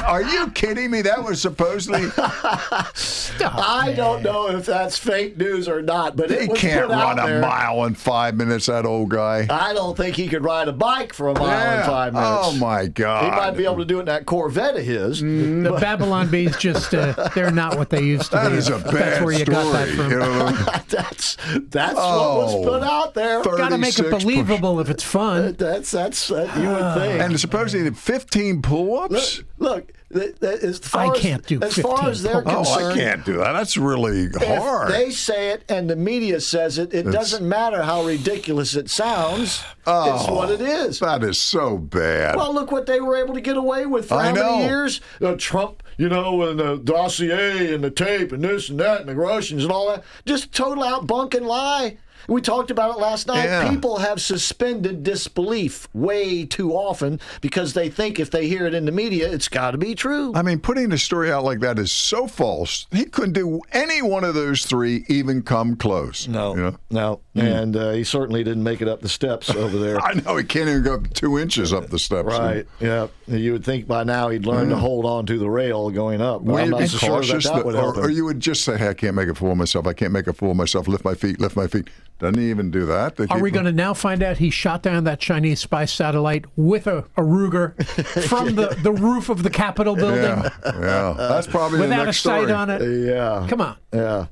are you kidding me? That was supposedly. (laughs) I don't know if that's fake news or not, but He it was can't put out run a there. mile in five minutes. That old guy. I don't think he could ride a bike for a mile in five minutes. Oh my God. He might be able to do it in that Corvette of his. The Babylon Bees just, uh, they're not what they used to That be. is a bad That's where you story. got that from. you know? that's that's Oh, what was oh, put out there. Got to make it 36 believable if it's fun. That's that's that you would think. And supposedly 15 pull-ups. look, look th- th- as far I can't do as far as they're pull-ups. Oh, concerned. I can't do that. That's really hard. If they say it and the media says it, it It's- doesn't matter how ridiculous it sounds. it's Oh, what it is. That is so bad. Well, look what they were able to get away with for I how know. many years? Uh, Trump, you know, and the dossier and the tape and this and that and the Russians and all that. Just total out bunk and lie. We talked about it last night. Yeah. People have suspended disbelief way too often because they think if they hear it in the media, it's got to be true. I mean, putting a story out like that is so false. He couldn't do any one of those three even come close. No, You know? no, and uh, he certainly didn't make it up the steps over there. (laughs) I know he can't even go up two inches up the steps. Right. Yeah. You would think by now he'd learn to hold on to the rail going up. But I'm not so sure that that that- would help or, or you would just say, hey, "I can't make a fool of myself. I can't make a fool of myself. Lift my feet. Lift my feet." Doesn't he even do that? They Are we going to now find out he shot down that Chinese spy satellite with a, a Ruger (laughs) from the, the roof of the Capitol building Yeah, yeah. That's probably the without a sight story. on it? Yeah. Come on. Yeah.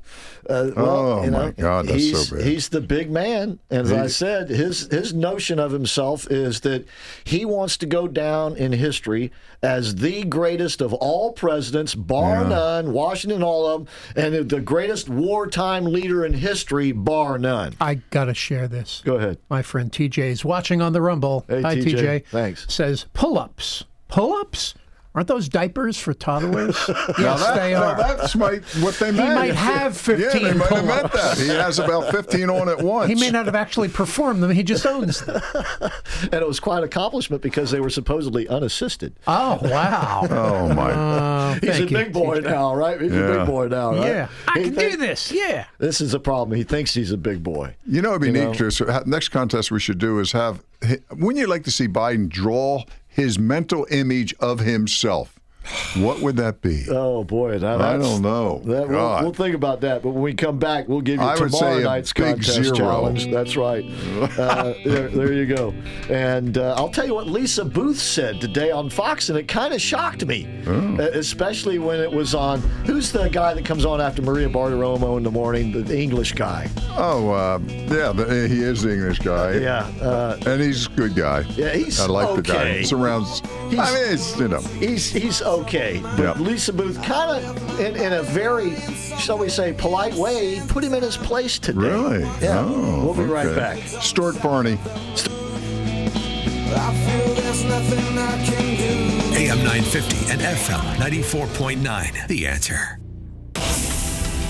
Uh, well, Oh, you know, my God, that's he's, so bad. He's the big man. And as I said, his his notion of himself is that he wants to go down in history as the greatest of all presidents, bar Yeah. none, Washington, all of them, and the greatest wartime leader in history, bar none. I got to share this. Go ahead. My friend TJ is watching on the Rumble. Hey, Hi, TJ. TJ. Thanks. Says pull ups. Pull ups? Aren't those diapers for toddlers? (laughs) Now yes, that- they are. That's might, what they He meant. might have 15 Yeah, they might have meant pull-ups. that. He has about 15 on at once. He may not have actually performed them. He just owns them. (laughs) And it was quite an accomplishment because they were supposedly unassisted. Oh, wow. (laughs) Oh, my. Uh, He's a thank you, big boy TJ. now, right? He's a Yeah. big boy now, right? Yeah. I He can think- do this. Yeah. This is a problem. He thinks he's a big boy. You know, it'd be You neat, know? Chris. Ha- Next contest we should do is have. Wouldn't you like to see Biden draw his mental image of himself? What would that be? Oh boy, I don't know. That, we'll, we'll think about that. But when we come back, we'll give you I tomorrow night's big contest zero. challenge. That's right. (laughs) Uh, there, there you go. And uh, I'll tell you what Lisa Booth said today on Fox, and it kind of shocked me, Oh. Uh, especially when it was on. Who's the guy that comes on after Maria Bartiromo in the morning? The, the English guy. Oh, uh, yeah, the, he is the English guy. Yeah. Uh, and he's a good guy. Yeah, he's I like the guy. okay. Surrounds. He's- I mean, it's you know. He's he's okay, but Yeah. Lisa Booth kind of in, in a very, shall we say, polite way, put him in his place today. Really? Yeah. Oh, we'll be right back. Stuart Varney. AM 950 and FM 94.9. The answer.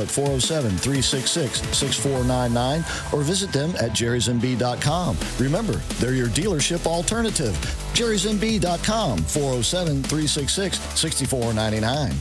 at 407 366 6499 or visit them at jerrysmb.com. Remember, they're your dealership alternative. jerrysmb.com 407 366 6499.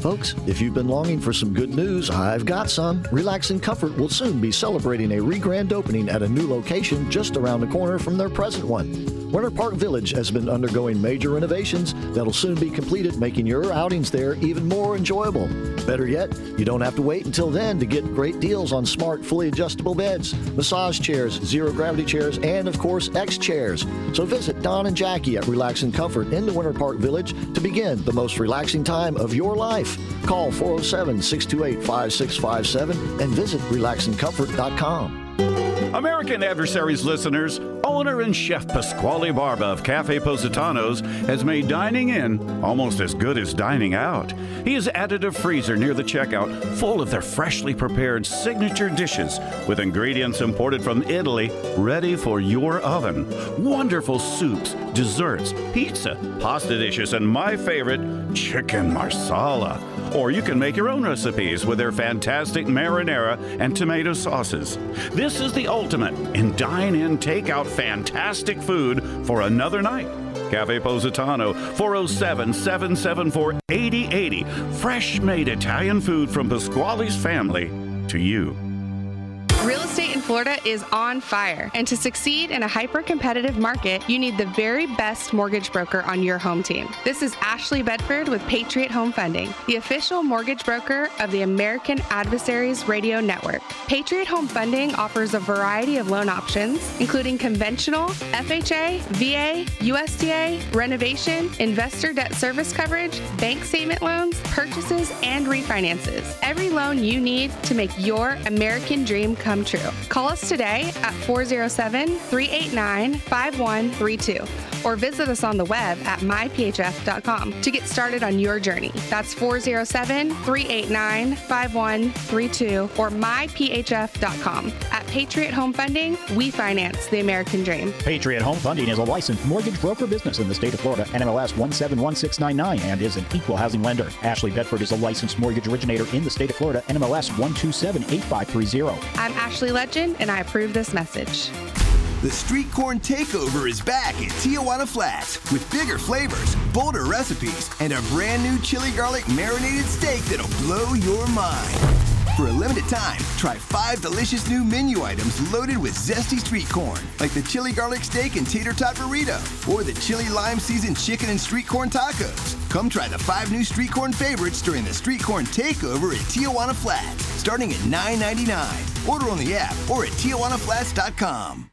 Folks, if you've been longing for some good news, I've got some. Relax and Comfort will soon be celebrating a re-grand opening at a new location just around the corner from their present one. Winter Park Village has been undergoing major renovations that'll soon be completed, making your outings there even more enjoyable. Better yet, you don't have to wait until then to get great deals on smart, fully adjustable beds, massage chairs, zero gravity chairs, and of course, X chairs. So visit Don and Jackie at Relax and Comfort in the Winter Park Village to begin the most relaxing time of your life. Call 407 628 5657 and visit relaxandcomfort.com. American Adversaries listeners, owner and chef Pasquale Barba of Cafe Positanos has made dining in almost as good as dining out. He has added a freezer near the checkout full of their freshly prepared signature dishes with ingredients imported from Italy ready for your oven. Wonderful soups, desserts, pizza, pasta dishes, and my favorite, chicken marsala. Or you can make your own recipes with their fantastic marinara and tomato sauces. This is the ultimate in dine in, takeout fantastic food for another night. Cafe Positano, 407 774 8080. Fresh made Italian food from Pasquale's family to you. Real estate in Florida is on fire, and to succeed in a hyper competitive market, you need the very best mortgage broker on your home team. This is Ashley Bedford with Patriot Home Funding, the official mortgage broker of the American Adversaries Radio Network. Patriot Home Funding offers a variety of loan options, including conventional, FHA, VA, USDA, renovation, investor debt service coverage, bank statement loans, purchases, and refinances. Every loan you need to make your American dream come true. Call us today at 407 389 5132 or visit us on the web at myphf.com to get started on your journey. That's 407 389 5132 or myphf.com. At Patriot Home Funding, we finance the American dream. Patriot Home Funding is a licensed mortgage broker business in the state of Florida, NMLS 171699, and is an equal housing lender. Ashley Bedford is a licensed mortgage originator in the state of Florida, NMLS 1278530. I'm Ashley Legend, and I approve this message. The Street Corn Takeover is back at Tijuana Flats with bigger flavors, bolder recipes, and a brand new chili garlic marinated steak that'll blow your mind. For a limited time, try five delicious new menu items loaded with zesty street corn, like the chili garlic steak and tater tot burrito, or the chili lime seasoned chicken and street corn tacos. Come try the five new street corn favorites during the Street Corn Takeover at Tijuana Flats, starting at $9.99. Order on the app or at tijuanaflats.com.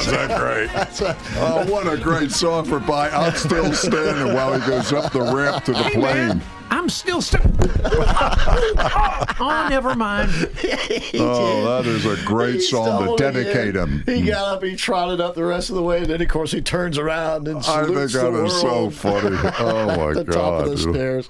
is that great? (laughs) oh, what a great song for By. I'm still standing while he goes up the ramp to the plane. Man, I'm still stuck. oh, never mind. (laughs) Oh, that is a great He song to dedicate him. He got up, he trotted up the rest of the way, and then of course he turns around and I salutes think that the is so world. funny. (laughs) Oh my at the god! top of the stairs.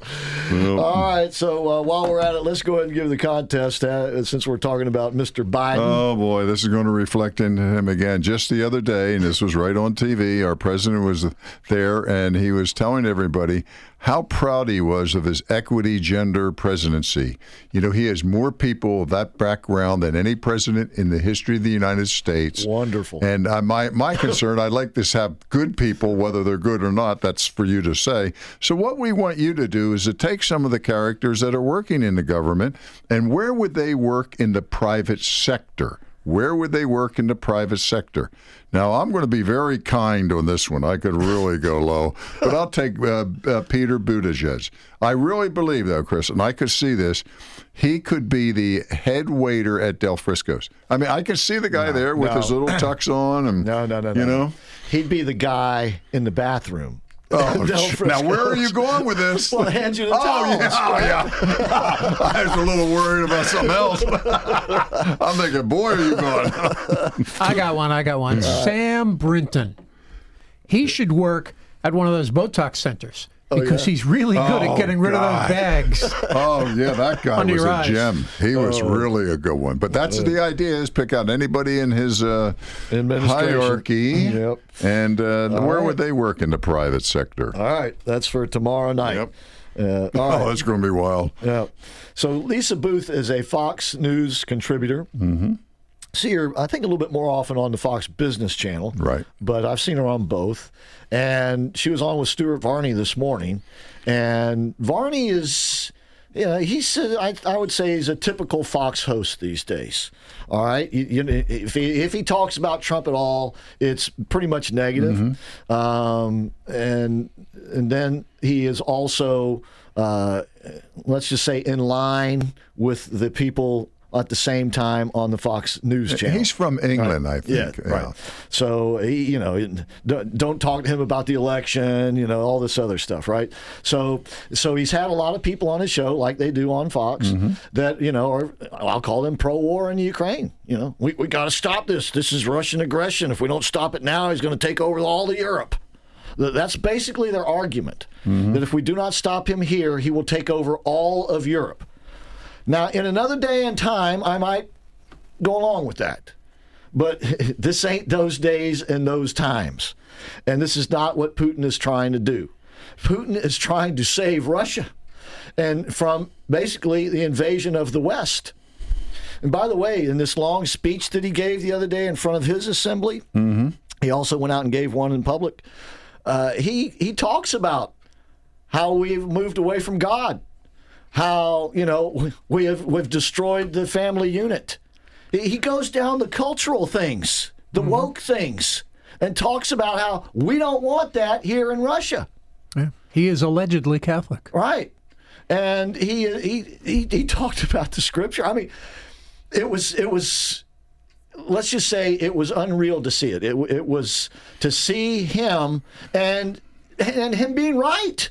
Yep. All right, so uh, while we're at it, let's go ahead and give the contest uh, since we're talking about Mr. Biden. Oh boy, this is going to reflect into him again. Just the other day, and this was right on TV. Our president was there, and he was telling everybody how proud he was of his equity gender presidency. You know, he has more people of that background than any president in the history of the United States. Wonderful. And my my (laughs) concern, I'd like to have good people, whether they're good or not. That's for you to say. So what we want you to do is to take some of the characters that are working in the government, and where would they work in the private sector? Where would they work in the private sector? Now, I'm going to be very kind on this one. I could really go low, but I'll take uh, uh, Peter Buttigieg. I really believe, though, Chris, and I could see this. He could be the head waiter at Del Frisco's. I mean, I can see the guy there with his little tux on, and (clears throat) No, no, no, you no. know. He'd be the guy in the bathroom. Oh, (laughs) now where are you going with this? Well, hand you the oh, towels. Yeah, oh, yeah. (laughs) I was a little worried about something else. (laughs) I'm thinking, boy, are you going? I got one. I got one. Sam Brinton. He should work at one of those Botox centers because yeah? he's really good Oh, at getting rid God. of those bags. (laughs) Oh yeah, that guy Under was a eyes. gem. He was Oh. really a good one. But that's the idea: is pick out anybody in his uh, hierarchy, Yep. and uh, where right. would they work in the private sector? All right, that's for tomorrow night. Yep. Uh, all Oh, right. that's going to be wild. Yeah. So Lisa Booth is a Fox News contributor. Mm-hmm. See her, I think, a little bit more often on the Fox Business Channel. Right. But I've seen her on both. And she was on with Stuart Varney this morning. And Varney is, you know, he's, uh, I, I would say he's a typical Fox host these days. All right. You, you know, if, he, if he talks about Trump at all, it's pretty much negative. Um, and, and then he is also, uh, let's just say, in line with the people at the same time on the Fox News channel. He's from England, I think. Yeah, think. right. So he, you know, don't, don't talk to him about the election. You know, all this other stuff, right? So, so he's had a lot of people on his show, like they do on Fox, Mm-hmm. that you know are I'll call them pro-war in Ukraine. You know, we we got to stop this. This is Russian aggression. If we don't stop it now, he's going to take over all of Europe. That's basically their argument. That if we do not stop him here, he will take over all of Europe. Now, in another day and time, I might go along with that. But (laughs) this ain't those days and those times. And this is not what Putin is trying to do. Putin is trying to save Russia and from basically the invasion of the West. And by the way, in this long speech that he gave the other day in front of his assembly, he also went out and gave one in public. Uh, he he talks about how we've moved away from God, how you know (laughs) we have we've destroyed the family unit. He goes down the cultural things, the mm-hmm. woke things, and talks about how we don't want that here in Russia. Yeah. He is allegedly Catholic. Right. And he, he he he talked (laughs) about the scripture. I mean, it was it was let's just say it was unreal to see it. It it was to see him and and him being right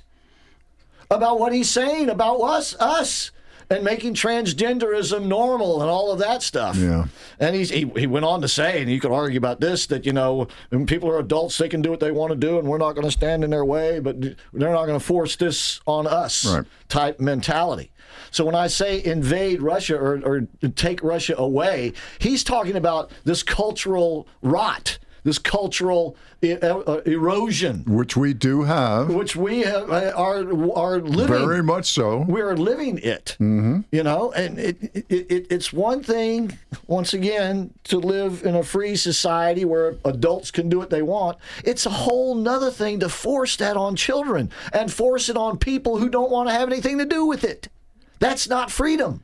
about what he's saying about us us and making transgenderism normal and all of that stuff. Yeah. And he's, he he went on to say, and you could argue about this, that you know, when people are adults, they can do what they want to do, and we're not going to stand in their way, but they're not going to force this on us. Right. Type mentality. So when I say invade Russia or, or take Russia away, he's talking about this cultural rot, this cultural uh, erosion, Which we do have. which we have, uh, are are living. Very much so. We are living it. Mm-hmm. You know, and it, it, it, it's one thing, once again, to live in a free society where adults can do what they want. It's a whole nother thing to force that on children and force it on people who don't want to have anything to do with it. That's not freedom.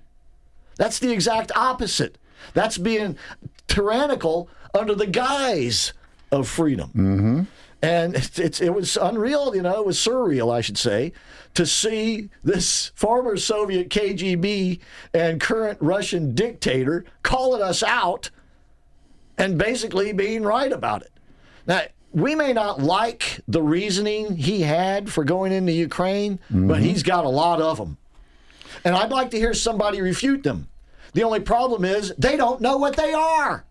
That's the exact opposite. That's being tyrannical under the guise of freedom. Mm-hmm. And it's, it's it was unreal, you know, it was surreal, I should say, to see this former Soviet KGB and current Russian dictator calling us out and basically being right about it. Now, we may not like the reasoning he had for going into Ukraine, but he's got a lot of them. And I'd like to hear somebody refute them. The only problem is they don't know what they are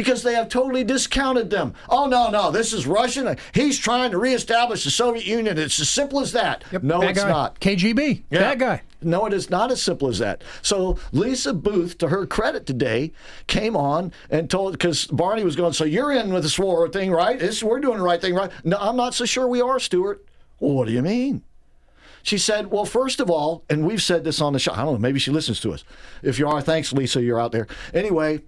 because they have totally discounted them. Oh, no, no, this is Russian. He's trying to reestablish the Soviet Union. It's as simple as that. no, Bad it's guy. not. KGB. Yeah. That guy. No, it is not as simple as that. So Lisa Booth, to her credit today, came on and told because Varney was going. So you're in with this war thing, right? This, we're doing the right thing, right? No, I'm not so sure we are, Stuart. Well, what do you mean? She said, Well, first of all, and we've said this on the show, I don't know, maybe she listens to us. If you are, thanks, Lisa, you're out there. Anyway,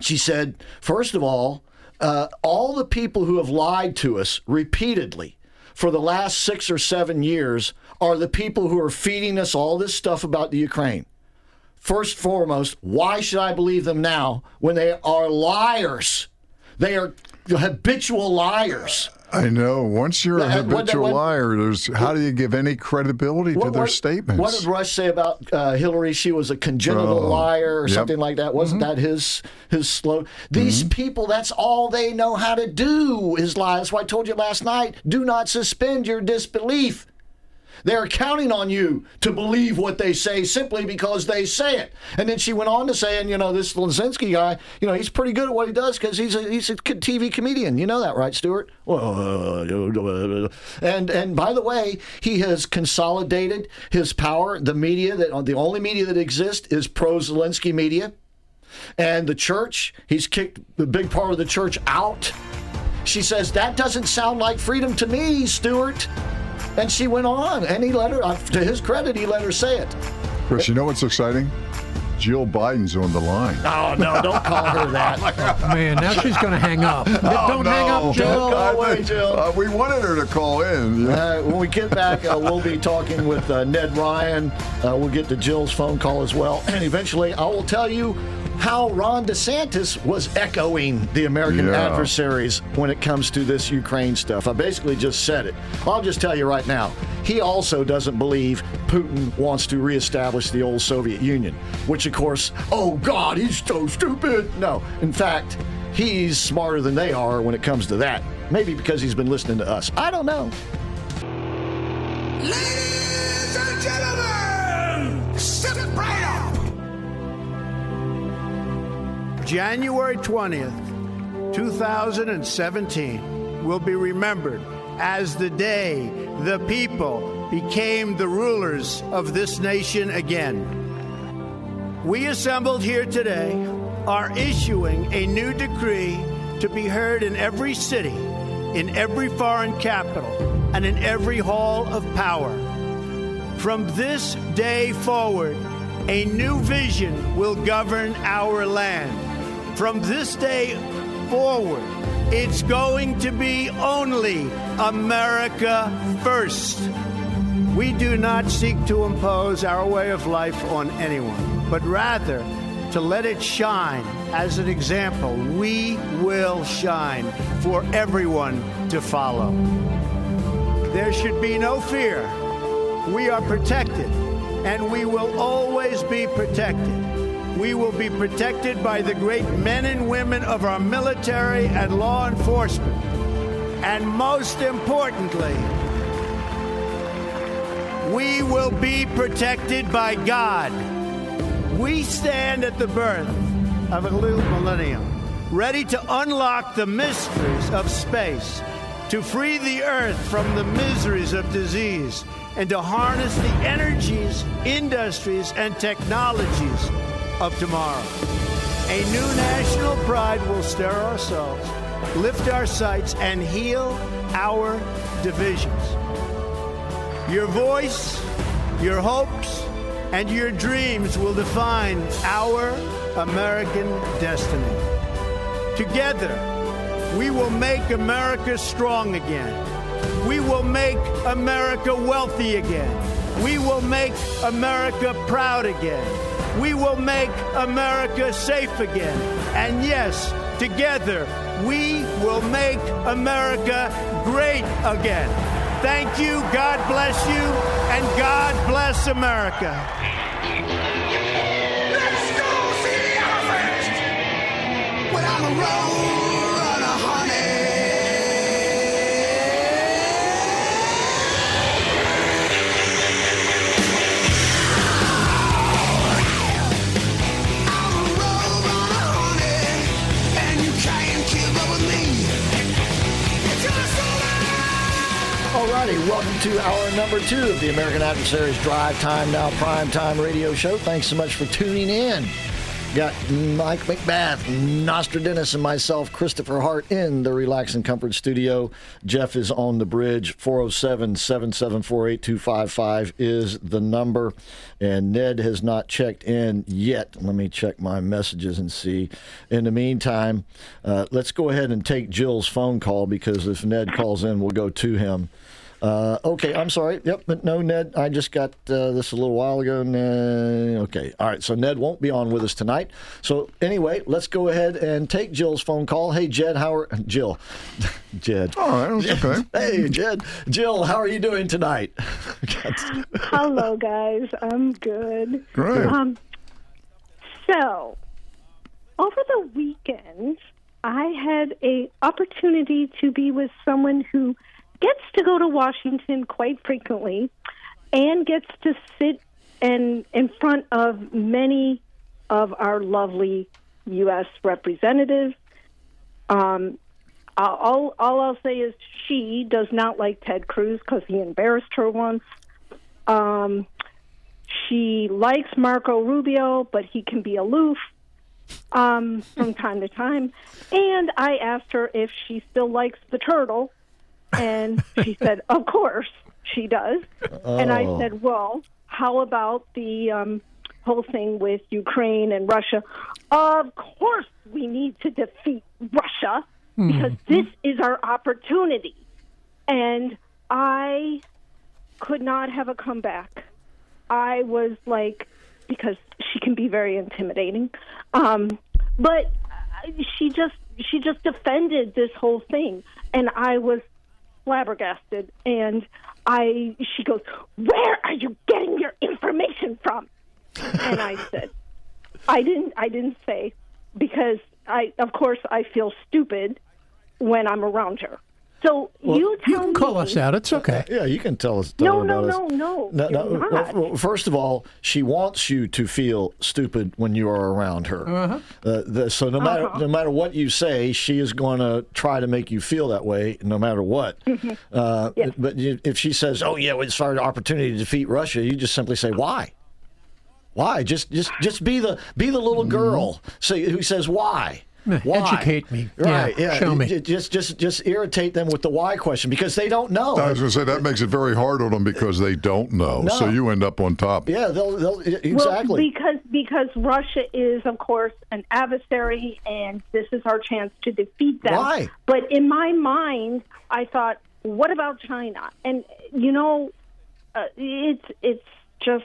she said, First of all, uh, all the people who have lied to us repeatedly for the last six or seven years are the people who are feeding us all this stuff about the Ukraine. First foremost, why should I believe them now when they are liars? They are habitual liars. I know. Once you're a what- habitual what- liar, there's how do you give any credibility to their what- statements? What did Rush say about uh, Hillary? She was a congenital Oh, liar or yep. something like that. Wasn't Mhm. that his his slow? These Mm-hmm. people, that's all they know how to do is lie. That's why I told you last night. Do not suspend your disbelief. They're counting on you to believe what they say simply because they say it. And then she went on to say, and you know, this Zelensky guy, you know, he's pretty good at what he does because he's a he's a TV comedian. You know that, right, Stuart? (laughs) And and by the way, he has consolidated his power. The media that the only media that exists is pro Zelensky media, and the church. He's kicked the big part of the church out. She says that doesn't sound like freedom to me, Stuart. And she went on, and he let her. uh, To his credit, he let her say it. Chris, you know what's exciting? Jill Biden's on the line. Oh no! Don't call her that. (laughs) Man, now she's going to hang up. (laughs) Don't hang up, Jill. Go away, Jill. Uh, we wanted her to call in. Uh, when we get back, uh, we'll be talking with uh, Ned Ryan. Uh, we'll get to Jill's phone call as well. (clears throat) And eventually, I will tell you how Ron DeSantis was echoing the American Yeah. adversaries when it comes to this Ukraine stuff. I basically just said it. I'll just tell you right now. He also doesn't believe Putin wants to reestablish the old Soviet Union, which, of course, oh God, he's so stupid. No, in fact, he's smarter than they are when it comes to that. Maybe because he's been listening to us. I don't know. Ladies and gentlemen, step right up. January 20th, 2017 will be remembered as the day the people became the rulers of this nation again. We assembled here today are issuing a new decree to be heard in every city, in every foreign capital, and in every hall of power. From this day forward, a new vision will govern our land. From this day forward, it's going to be only America first. We do not seek to impose our way of life on anyone, but rather to let it shine as an example. We will shine for everyone to follow. There should be no fear. We are protected, and we will always be protected. We will be protected by the great men and women of our military and law enforcement. And most importantly, we will be protected by God. We stand at the birth of a new millennium, ready to unlock the mysteries of space, to free the earth from the miseries of disease, and to harness the energies, industries, and technologies of tomorrow. A new national pride will stir ourselves, lift our sights, and heal our divisions. Your voice, your hopes, and your dreams will define our American destiny. Together, we will make America strong again. We will make America wealthy again. We will make America proud again. We will make America safe again. And yes, together, we will make America great again. Thank you, God bless you, and God bless America. Let's go see the elephant. Without a roll Alrighty, welcome to hour number two of the American Adversaries Drive Time Now Prime Time radio show. Thanks so much for tuning in. Got Mike McBath, Nostradamus, and myself, Christopher Hart, in the Relax and Comfort studio. Jeff is on the bridge. 407 774 8255 is the number. And Ned has not checked in yet. Let me check my messages and see. In the meantime, uh, let's go ahead and take Jill's phone call because if Ned calls in, we'll go to him. Uh, okay, I'm sorry. Yep, but no, Ned. I just got uh, this a little while ago. Ned. Okay, all right. So Ned won't be on with us tonight. So anyway, let's go ahead and take Jill's phone call. Hey, Jed, how are (laughs) Jill? (laughs) Jed. Oh, okay. (laughs) hey, Jed. Jill, how are you doing tonight? Hello, guys. I'm good. Great. Um, so, over the weekend, I had a opportunity to be with someone who gets to go to Washington quite frequently and gets to sit and in front of many of our lovely U.S. representatives. Um, all, all I'll say is she does not like Ted Cruz because he embarrassed her once. Um, she likes Marco Rubio, but he can be aloof um, from time to time. And I asked her if she still likes the turtle, and she said, "Of course she does." And I Oh. said, "Well, how about the um, whole thing with Ukraine and Russia? Of course we need to defeat Russia because this is our opportunity." And I could not have a comeback. I was like, because she can be very intimidating, um, but she just she just defended this whole thing, and I was flabbergasted. And I she goes, "Where are you getting your information from?" And I (laughs) said, "I didn't I didn't say because I of course I feel stupid when I'm around her." So Well, you tell You can call me, us out. It's okay. Yeah, you can tell us. Tell No, no, about us. no, no, no, no. Well, well, first of all, she wants you to feel stupid when you are around her. Uh-huh. Uh, the, so no matter Uh-huh. no matter what you say, she is going to try to make you feel that way, no matter what. (laughs) Uh, But you, if she says, "Oh yeah, it's our opportunity to defeat Russia," you just simply say, "Why? Why? Just just just be the be the little girl say, who says why." Why? Educate me. Right? Yeah, Yeah. show me. Just, just, just irritate them with the why question because they don't know. I was going to say that makes it very hard on them because they don't know. No. So you end up on top. Yeah, they'll, they'll Well, exactly. because because Russia is, of course, an adversary, and this is our chance to defeat them. Why? But in my mind, I thought, what about China? And you know, uh, it's it's just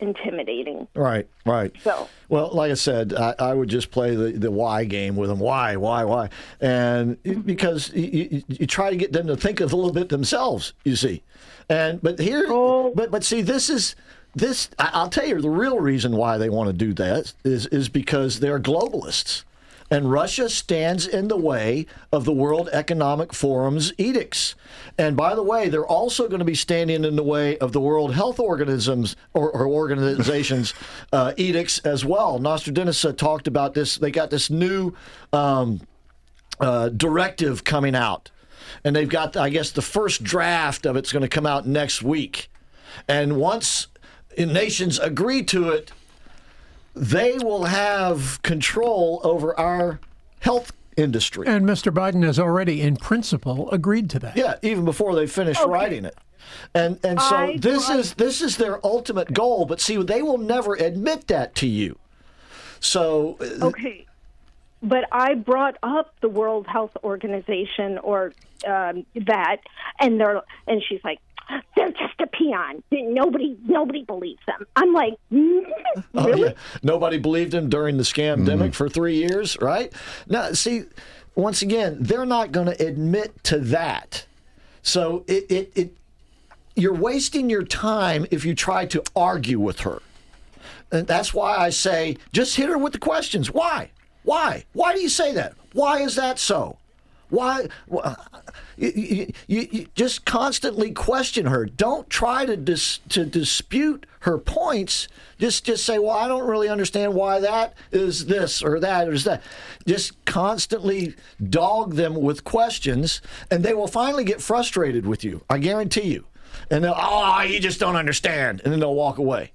intimidating. Right, right. So Well, like I said, I, I would just play the, the why game with them. Why, why, why? And it- mm-hmm. because you, you, you try to get them to think of a little bit themselves, you see. And but here, oh. but but see, this is this. I, I'll tell you the real reason why they want to do that is is because they're globalists. And Russia stands in the way of the World Economic Forum's edicts. And by the way, they're also going to be standing in the way of the World Health Organisms or, or organizations (laughs) uh, edicts as well. Nostradamus uh, talked about this. They got this new um, uh, directive coming out, and they've got, I guess, the first draft of it's going to come out next week. And once nations agree to it, they will have control over our health industry. And Mr. Biden has already, in principle, agreed to that. Yeah, even before they finish writing it. And and so I- this is this is their ultimate goal, but see they will never admit that to you. So uh, okay, but I brought up the World Health Organization or um, that, and they're and she's like, they're just a peon. Nobody nobody believes them. I'm like, mm, Oh, yeah. Nobody believed him during the scamdemic for three years, right? Now, see, once again, they're not going to admit to that. So it, it, it, you're wasting your time if you try to argue with her. And that's why I say just hit her with the questions. Why? Why? Why do you say that? Why is that so? Why? wh- uh, You, you, you, just constantly question her. Don't try to dis, to dispute her points. Just just say, well, I don't really understand why that is this or that or is that. Just constantly dog them with questions, and they will finally get frustrated with you. I guarantee you. And they'll, oh, you just don't understand, and then they'll walk away.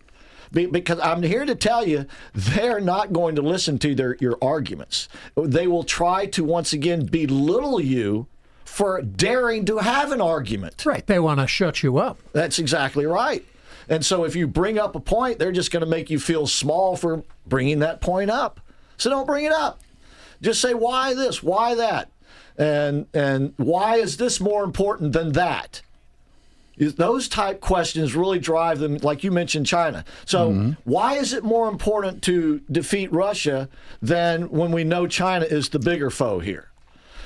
Be- because I'm here to tell you, they're not going to listen to their your arguments. They will try to once again belittle you for daring to have an argument. Right. They want to shut you up. That's exactly right. And so if you bring up a point, they're just going to make you feel small for bringing that point up. So don't bring it up. Just say why this, why that, and and why is this more important than that? Those type questions really drive them, like you mentioned, China. So, mm-hmm. why is it more important to defeat Russia than when we know China is the bigger foe here?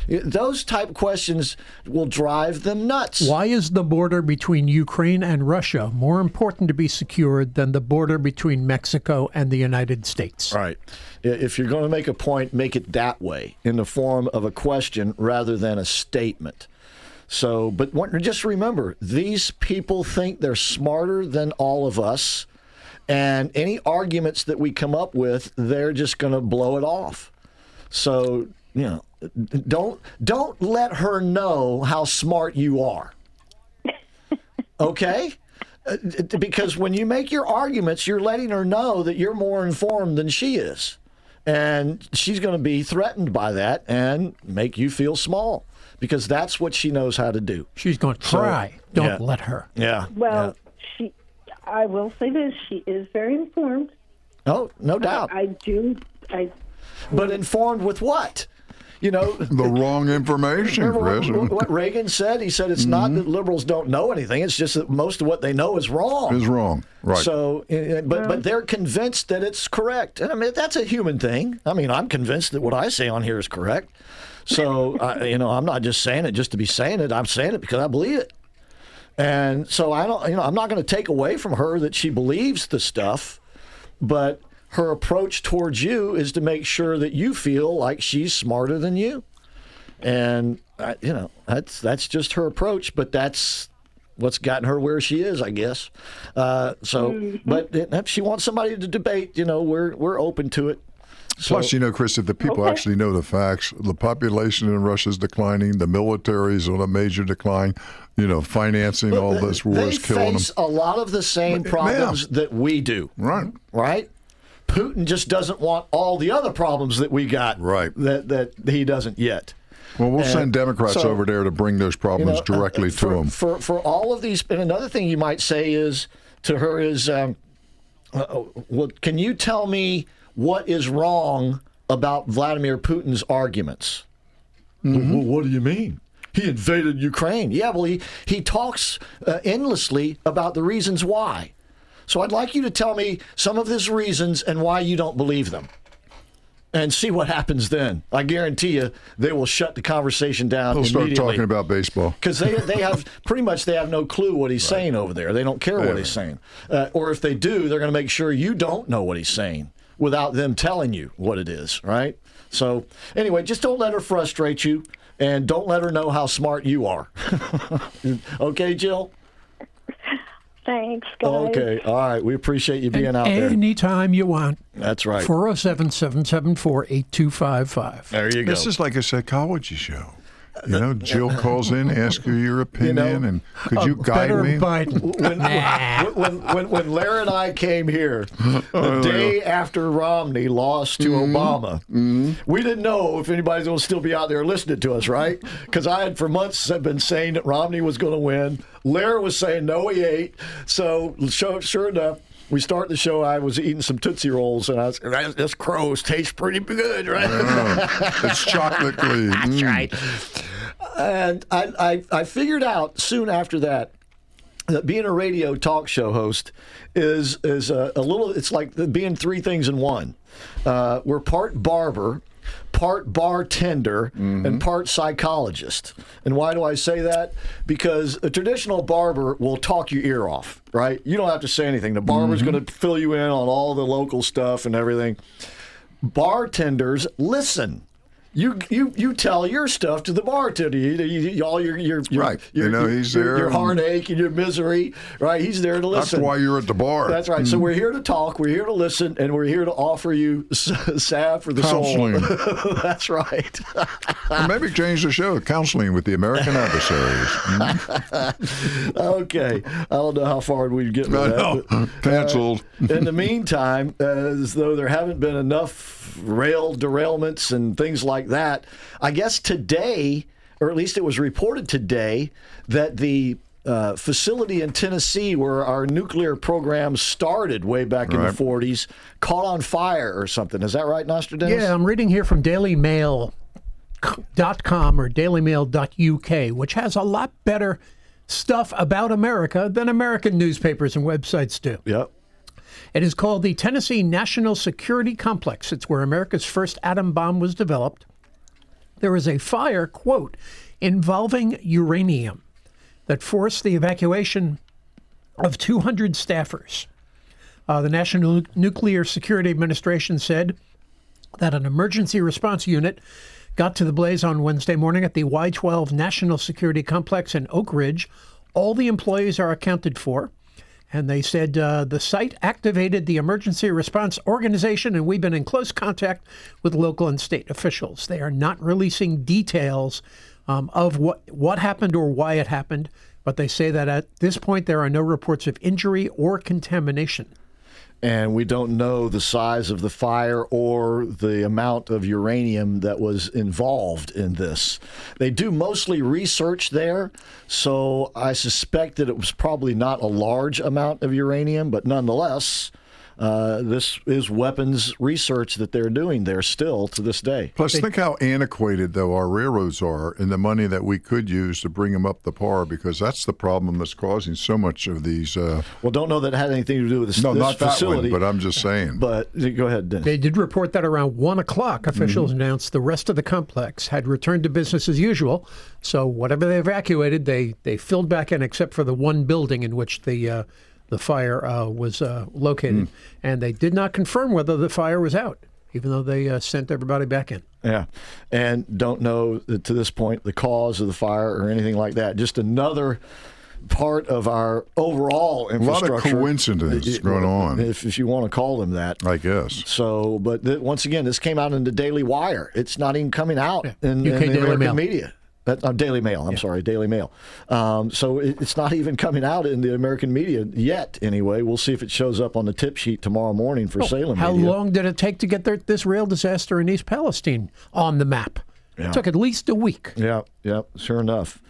Those type questions will drive them nuts. Why is the border between Ukraine and Russia more important to be secured than the border between Mexico and the United States? Right. If you're going to make a point, make it that way in the form of a question rather than a statement. So, but what, just remember, these people think they're smarter than all of us, and any arguments that we come up with, they're just going to blow it off. So, you know, don't don't let her know how smart you are. (laughs) Okay? Uh, Because when you make your arguments, you're letting her know that you're more informed than she is. And she's going to be threatened by that and make you feel small because that's what she knows how to do. She's going to So, try. Don't yeah. let her. Yeah. Well, she. I will say this: she is very informed. Oh, no doubt. I, I do. I. But informed with what? You know, (laughs) The wrong information, Remember Chris. what, what Reagan said? He said it's not that liberals don't know anything; it's just that most of what they know is wrong. Is wrong. Right. So, uh, but but they're convinced that it's correct. And I mean, that's a human thing. I mean, I'm convinced that what I say on here is correct. So, I, you know, I'm not just saying it just to be saying it. I'm saying it because I believe it. And so I don't, you know, I'm not going to take away from her that she believes the stuff, but her approach towards you is to make sure that you feel like she's smarter than you. And I, you know, that's that's just her approach, but that's what's gotten her where she is, I guess. Uh, so, but if she wants somebody to debate, you know, we're we're open to it. So, Plus, you know, Chris, if the people Okay. actually know the facts, the population in Russia is declining, the military is on a major decline, you know, financing all this war they is killing them. a lot of the same But, problems that we do. Right. Right. Putin just doesn't want all the other problems that we got. Right. That that he doesn't yet. Well, we'll And send Democrats so, over there to bring those you problems know, directly uh, to for, them. For for all of these, and another thing you might say is to her is, um, uh, well, can you tell me what is wrong about Vladimir Putin's arguments? Mm-hmm. Well, what do you mean? He invaded Ukraine. Yeah, well, he, he talks uh, endlessly about the reasons why. So I'd like you to tell me some of his reasons and why you don't believe them. And see what happens then. I guarantee you they will shut the conversation down He'll start talking about baseball. Because they, they have (laughs) pretty much they have no clue what he's saying over there. They don't care what he's saying, uh, or if they do, they're going to make sure you don't know what he's saying without them telling you what it is. Right. So anyway, just don't let her frustrate you, and don't let her know how smart you are. (laughs) okay, Jill. Thanks, guys. Okay. All right. We appreciate you being out there. Anytime you want. That's right. 407 774 8255. There you go. This is like a psychology show. You know, Jill calls in, asks you your opinion, and could you guide me? Biden. (laughs) when, when, when, when Larry and I came here, (laughs) the oh, day after Romney lost to mm-hmm. Obama, mm-hmm. we didn't know if anybody's going to still be out there listening to us, right? Because I had for months had been saying that Romney was going to win. Larry was saying no, he ain't. So sure, sure enough. We start the show. I was eating some Tootsie Rolls, and I was, "That- this crows tastes pretty good, right? it's chocolate clean. (laughs) That's Mm. right. And I, I, I figured out soon after that that being a radio talk show host is is a, a little. It's like being three things in one. Uh, we're part barber, part bartender, and mm-hmm. part psychologist. And why do I say that? Because a traditional barber will talk your ear off, right? You don't have to say anything. The barber's mm-hmm. going to fill you in on all the local stuff and everything. Bartenders listen you you you tell your stuff to the bartender. You, you, you- all your your, your Right. Your, You know, he's your, there Your heartache and your misery. Right. He's there to listen. That's why you're at the bar. That's right. So Mhm. we're here to talk. We're here to listen, and we're here to offer you salve for the Counseling. soul. (laughs) That's right. (laughs) Or maybe change the show, counseling with the American adversaries. Mhm. (laughs) okay. I don't know how far we'd get with I that. but, uh, Canceled. in the meantime, uh, as though there haven't been enough rail derailments and things like that, I guess today, or at least it was reported today, that the uh, facility in Tennessee where our nuclear program started way back in Right. the 40s caught on fire or something. Is that right, Nostradamus? Yeah, I'm reading here from dailymail.com or dailymail.uk, which has a lot better stuff about America than American newspapers and websites do. Yep. It is called the Tennessee National Security Complex. It's where America's first atom bomb was developed. There was a fire, quote, involving uranium that forced the evacuation of 200 staffers. Uh, the National Nuclear Security Administration said that an emergency response unit got to the blaze on Wednesday morning at the Y 12 National Security Complex in Oak Ridge. All the employees are accounted for. And they said uh, the site activated the emergency response organization, and we've been in close contact with local and state officials. They are not releasing details um, of what what happened or why it happened, but they say that at this point there are no reports of injury or contamination. And we don't know the size of the fire or the amount of uranium that was involved in this. They do mostly research there, so I suspect that it was probably not a large amount of uranium, but nonetheless, uh, this is weapons research that they're doing there still to this day. Plus, think how antiquated though our railroads are, and the money that we could use to bring them up the par, because that's the problem that's causing so much of these. Uh, well, don't know that it had anything to do with this, no, this not facility. that one, but I'm just saying. But go ahead, Dennis. They did report that around one o'clock, officials announced the rest of the complex had returned to business as usual. So whatever they evacuated, they they filled back in, except for the one building in which the uh, the fire uh, was uh, located, and they did not confirm whether the fire was out, even though they uh, sent everybody back in. Yeah, and don't know to this point the cause of the fire or anything like that. Just another part of our overall infrastructure. A lot of infrastructure. coincidence going on. if, if you want to call them that. I guess. So, but th- once again, this came out in the Daily Wire. It's not even coming out in, in the American Mail. media. Uh, uh, Daily Mail. I'm sorry, Daily Mail. Um, so it, it's not (laughs) even coming out in the American media yet. Anyway, we'll see if it shows up on the tip sheet tomorrow morning for Salem. Oh, How media. long did it take to get their, this rail disaster in East Palestine on the map? Yeah. It took at least a week. Yeah, yeah, sure enough.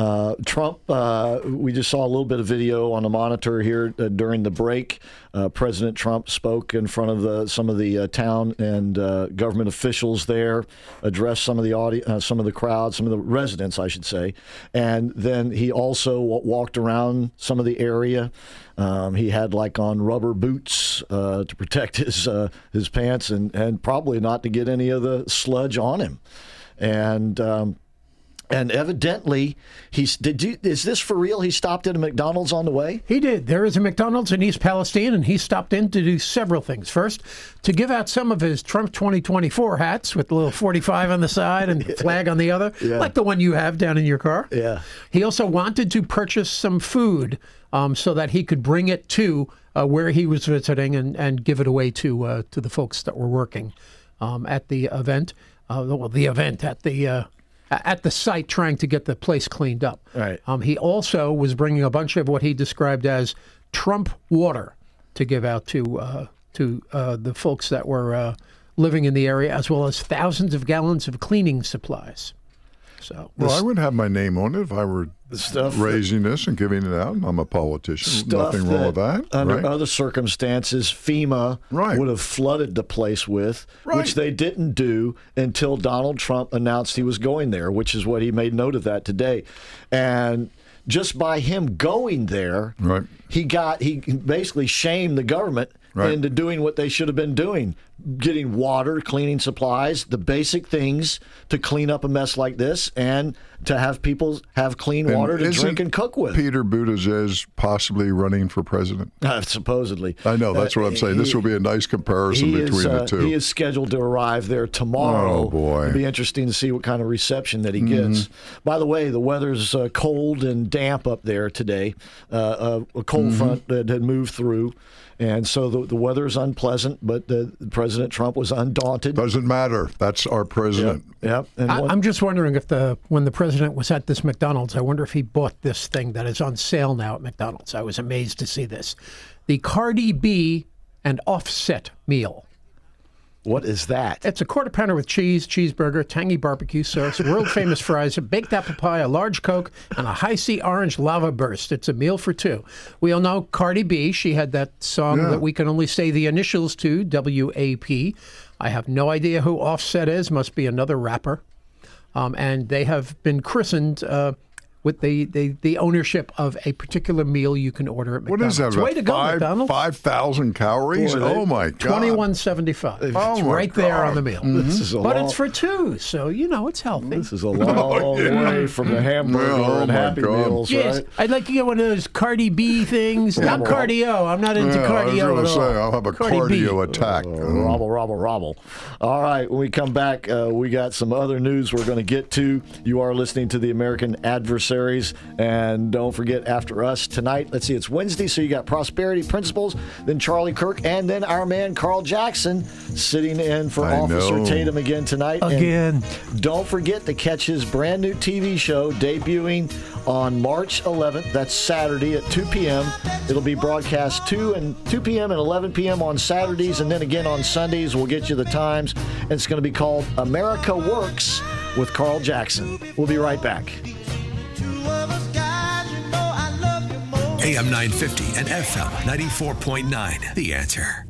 Uh, Trump, uh, we just saw a little bit of video on the monitor here uh, during the break. Uh, President Trump spoke in front of the, some of the uh, town and uh, government officials there, addressed some of the audi- uh, some of the crowd, some of the residents, I should say, and then he also wa- walked around some of the area. Um, he had like on rubber boots to protect (laughs) his his pants and and probably not to get any of the sludge on him, and. Um, and evidently, he's did you is this for real? He stopped at a McDonald's on the way. He did. There is a McDonald's in East Palestine, and he stopped in to do several things. First, to give out some of his Trump 2024 hats with the little 45 on the side and the (laughs) flag on the other, Yeah. like the one you have down in your car. Yeah. He also wanted to purchase some food um, so that he could bring it to uh, where he was visiting and, and give it away to uh, to the folks that were working um, at the event. Uh, well, the event at the uh, at the site, trying to get the place cleaned up. Right. Um, he also was bringing a bunch of what he described as Trump water to give out to uh, to uh, the folks that were uh, living in the area, as well as thousands of gallons of cleaning supplies. So, Well, I would have my name on it if I were stuff that- raising this and giving it out. and I'm a politician. Nothing wrong with that. Under right? other circumstances, FEMA would have flooded the place with, which they didn't do until Donald Trump announced he was going there, which is what he made note of that today. And just by him going there, right. he got he basically shamed the government Right. into doing what they should have been doing, getting water, cleaning supplies, the basic things to clean up a mess like this, and to have people have clean And water to drink and cook with. Peter Buttigieg possibly running for president. (laughs) Uh, supposedly. I know that's what I'm saying. This will be a nice comparison between is, uh, the two. He is scheduled to arrive there tomorrow. Oh, boy. It'll be interesting to see what kind of reception that he Mhm. gets. By the way, the weather's uh, cold and damp up there today. Uh, uh, a cold Mhm. front that had moved through. And so the, the weather is unpleasant, but the, President Trump was undaunted. Doesn't matter. That's our president. Yep. And I, one- I'm just wondering if the when the president was at this McDonald's, I wonder if he bought this thing that is on sale now at McDonald's. I was amazed to see this, the Cardi B and Offset meal. What is that? It's a quarter pounder with cheese, cheeseburger, tangy barbecue sauce, world famous fries, a baked apple pie, a large Coke, and a Hi-C orange lava burst. It's a meal for two. We all know Cardi B. She had that song Yeah. that we can only say the initials to, W A P. I have no idea who Offset is. Must be another rapper. Um, and they have been christened uh, with the, the, the ownership of a particular meal you can order at McDonald's. What is that? Way to go, five, McDonald's. 5,000 calories? Boy, oh, my God. Twenty-one seventy-five. Oh, it's my right there on the meal. This is a but long- it's for two, so you know it's healthy. This is a long (laughs) way from the hamburger Oh, and Happy God. Meals, Yes, right? I'd like to get one of those Cardi B things. Not cardio. I'm not into Yeah, I was cardio going at to all. say, I'll have a Cardi B. cardio attack. Mm. Robble, robble, robble. All right, when we come back, uh, we got some other news we're going to get to. You are listening to the American Adversaries, and don't forget after us tonight. Let's see, it's Wednesday, so you got Prosperity Principles, then Charlie Kirk, and then our man Carl Jackson sitting in for I Officer know. Tatum again tonight. And Again. don't forget to catch his brand new TV show debuting on March 11th. That's Saturday at 2 p.m. It'll be broadcast 2 and 2 p.m. and 11 p.m. on Saturdays, and then again on Sundays. We'll get you the times. And it's going to be called America Works with Carl Jackson. We'll be right back. AM 950 and FM 94.9. The answer.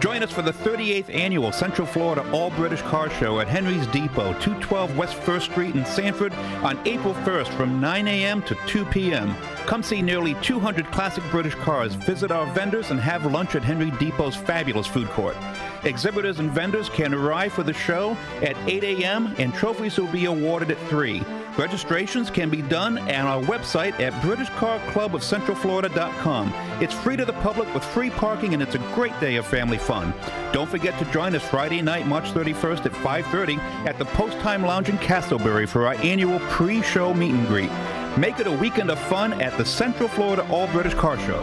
Join us for the 38th annual Central Florida All British Car Show at Henry's Depot, 212 West 1st Street in Sanford on April 1st from 9 a.m. to 2 p.m. Come see nearly 200 classic British cars, visit our vendors, and have lunch at Henry Depot's fabulous food court. Exhibitors and vendors can arrive for the show at 8 a.m. and trophies will be awarded at 3. Registrations can be done on our website at BritishCarClubOfCentralFlorida.com. It's free to the public with free parking and it's a great day of family fun. Don't forget to join us Friday night, March 31st at 5:30 at the Post Time Lounge in Casselberry for our annual pre-show meet and greet. Make it a weekend of fun at the Central Florida All British Car Show.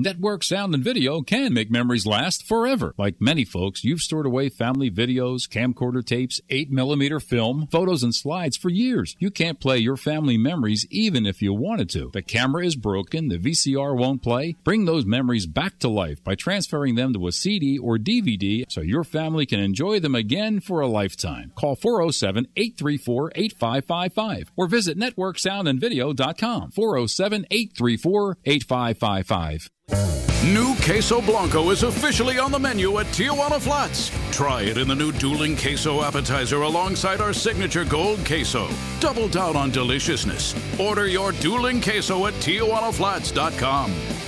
Network sound and video can make memories last forever. Like many folks, you've stored away family videos, camcorder tapes, 8mm film, photos, and slides for years. You can't play your family memories even if you wanted to. The camera is broken, the VCR won't play. Bring those memories back to life by transferring them to a CD or DVD so your family can enjoy them again for a lifetime. Call 407 834 8555 or visit networksoundandvideo.com 407 834 8555. New Queso Blanco is officially on the menu at Tijuana Flats. Try it in the new dueling queso appetizer alongside our signature gold queso. Double down on deliciousness. Order your dueling queso at TijuanaFlats.com.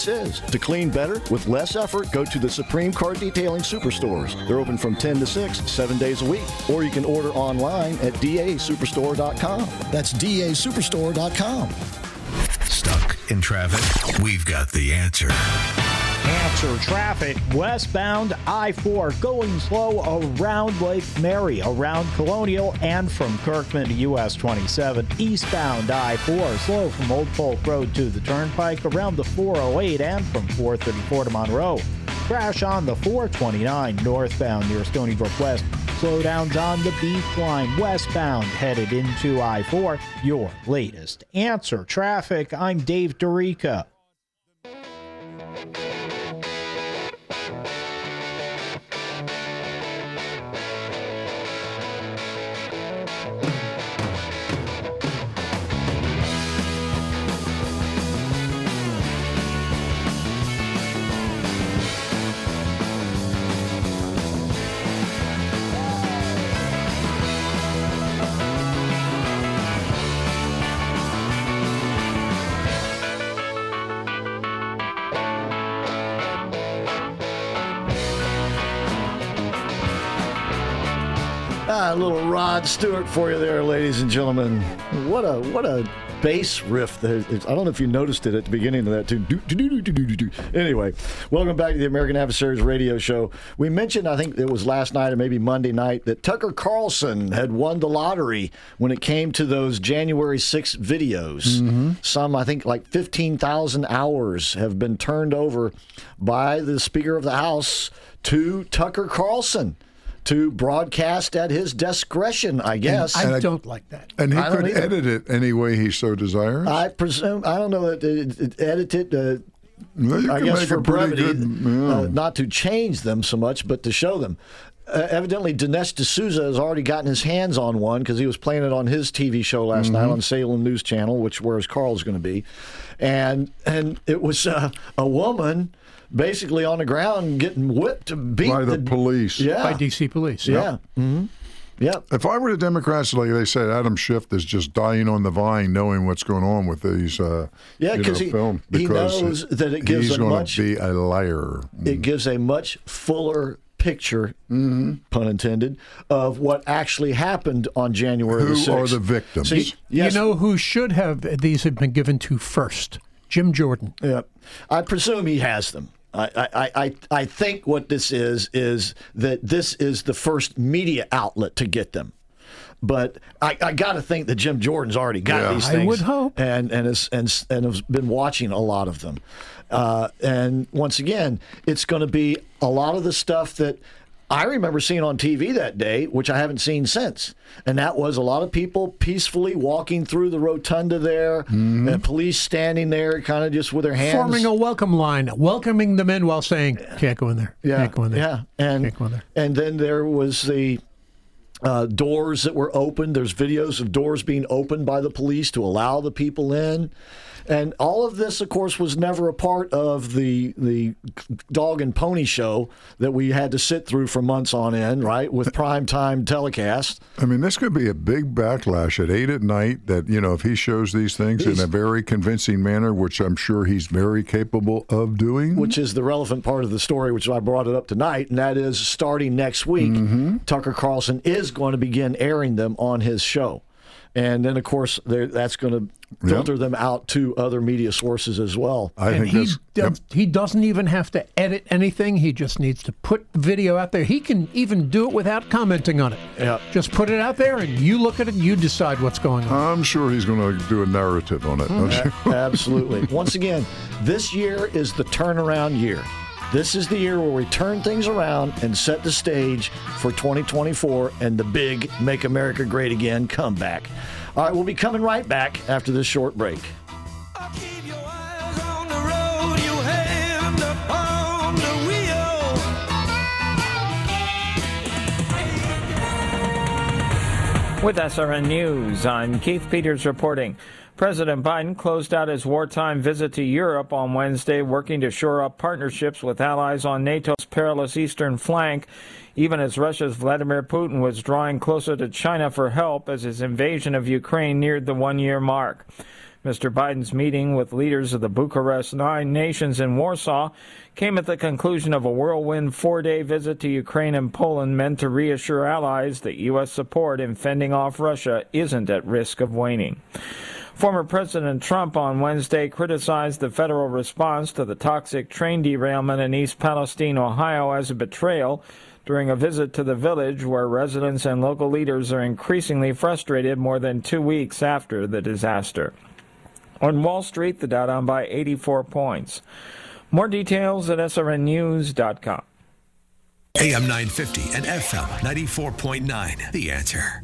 is. To clean better with less effort, go to the Supreme Car Detailing Superstores. They're open from 10 to 6, seven days a week. Or you can order online at dasuperstore.com. That's dasuperstore.com. Stuck in traffic? We've got the answer. Answer traffic westbound I 4 going slow around Lake Mary, around Colonial, and from Kirkman to US 27. Eastbound I 4 slow from Old Polk Road to the Turnpike, around the 408, and from 434 to Monroe. Crash on the 429 northbound near Stony Brook West. Slowdowns on the beach line westbound headed into I 4. Your latest answer traffic. I'm Dave Dorica. A little Rod Stewart for you there, ladies and gentlemen. What a what a bass riff. There. I don't know if you noticed it at the beginning of that too. Do, do, do. Anyway, welcome back to the American Adversaries Radio Show. We mentioned, I think it was last night or maybe Monday night, that Tucker Carlson had won the lottery when it came to those January 6 videos. Mm-hmm. Some, I think, like 15,000 hours have been turned over by the Speaker of the House to Tucker Carlson to broadcast at his discretion, I guess. I don't like that. And he I could either. edit it any way he so desires. I presume I don't know that it, it edited. Uh, Well, you I can guess make for a pretty brevity, good- yeah. uh, not to change them so much, but to show them. Uh, evidently, Dinesh D'Souza has already gotten his hands on one because he was playing it on his TV show last night Mm-hmm. on Salem News Channel, which where's Carl's going to be, and and it was uh, a woman basically on the ground getting whipped to beat by the, police. Yeah, By DC police. yeah. Mm-hmm. Yep. If I were the Democrats, like they said, Adam Schiff is just dying on the vine, knowing what's going on with these. Uh, Yeah, you know, 'cause he- film he because knows that it gives he's a gonna much- be a liar. it gives a much fuller picture, Mm-hmm. pun intended, of what actually happened on January the Who 6th. are the victims? See, yes, You know who should have these have been given to first? Jim Jordan. yeah, I presume he has them. I, I, I, I think what this is is that this is the first media outlet to get them. But I, I got to think that Jim Jordan's already got Yeah. these I things. would hope. and and has and and has been watching a lot of them. Uh, and once again, it's going to be a lot of the stuff that I remember seeing on TV that day, which I haven't seen since. And that was a lot of people peacefully walking through the rotunda there, and police standing there, kind of just with their hands Forming a welcome line, welcoming them in while saying, "Can't go in there. yeah, Can't go in there." yeah, and Can't go in there. and then there was the uh, doors that were opened. There's videos of doors being opened by the police to allow the people in, and all of this, of course, was never a part of the the dog and pony show that we had to sit through for months on end, right, with prime time telecast. I mean, this could be a big backlash at eight at night. That you know, if he shows these things He's- in a very convincing manner, which I'm sure he's very capable of doing. which is the relevant part of the story, which I brought it up tonight, and that is starting next week, Mm-hmm. Tucker Carlson is going to begin airing them on his show. And then, of course, that's going to filter them out to other media sources as well. I and think he that's. does, he doesn't even have to edit anything. He just needs to put the video out there. He can even do it without commenting on it. Yeah. Just put it out there, and you look at it. And you decide what's going on. I'm sure he's going to do a narrative on it. Mm-hmm. don't you? Absolutely. (laughs) Once again, this year is the turnaround year. This is the year where we turn things around and set the stage for 2024 and the big Make America Great Again comeback. All right, we'll be coming right back after this short break. Keep your eyes on the road, your hand upon the wheel. With SRN News, I'm Keith Peters reporting. President Biden closed out his wartime visit to Europe on Wednesday, working to shore up partnerships with allies on NATO's perilous eastern flank, even as Russia's Vladimir Putin was drawing closer to China for help as his invasion of Ukraine neared the one year mark. Mr. Biden's meeting with leaders of the Bucharest Nine Nations in Warsaw came at the conclusion of a whirlwind four day visit to Ukraine and Poland meant to reassure allies that U.S. support in fending off Russia isn't at risk of waning. Former President Trump on Wednesday criticized the federal response to the toxic train derailment in East Palestine, Ohio, as a betrayal during a visit to the village where residents and local leaders are increasingly frustrated more than two weeks after the disaster. On Wall Street, the Dow down by 84 points. More details at srnnews.com. AM 950 and FM 94.9. The answer.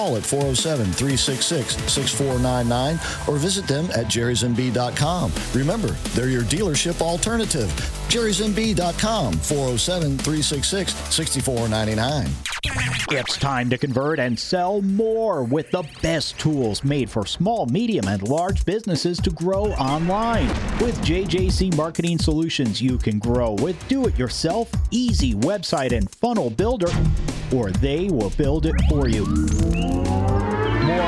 at 407 366 6499 or visit them at jerrysmb.com. Remember, they're your dealership alternative. jerrysmb.com 407 366 6499. It's time to convert and sell more with the best tools made for small, medium, and large businesses to grow online. With JJC Marketing Solutions, you can grow with do it yourself, easy website and funnel builder, or they will build it for you.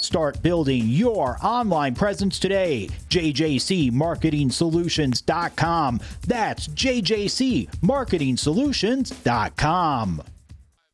Start building your online presence today. JJCMarketingSolutions.com. That's JJCMarketingSolutions.com.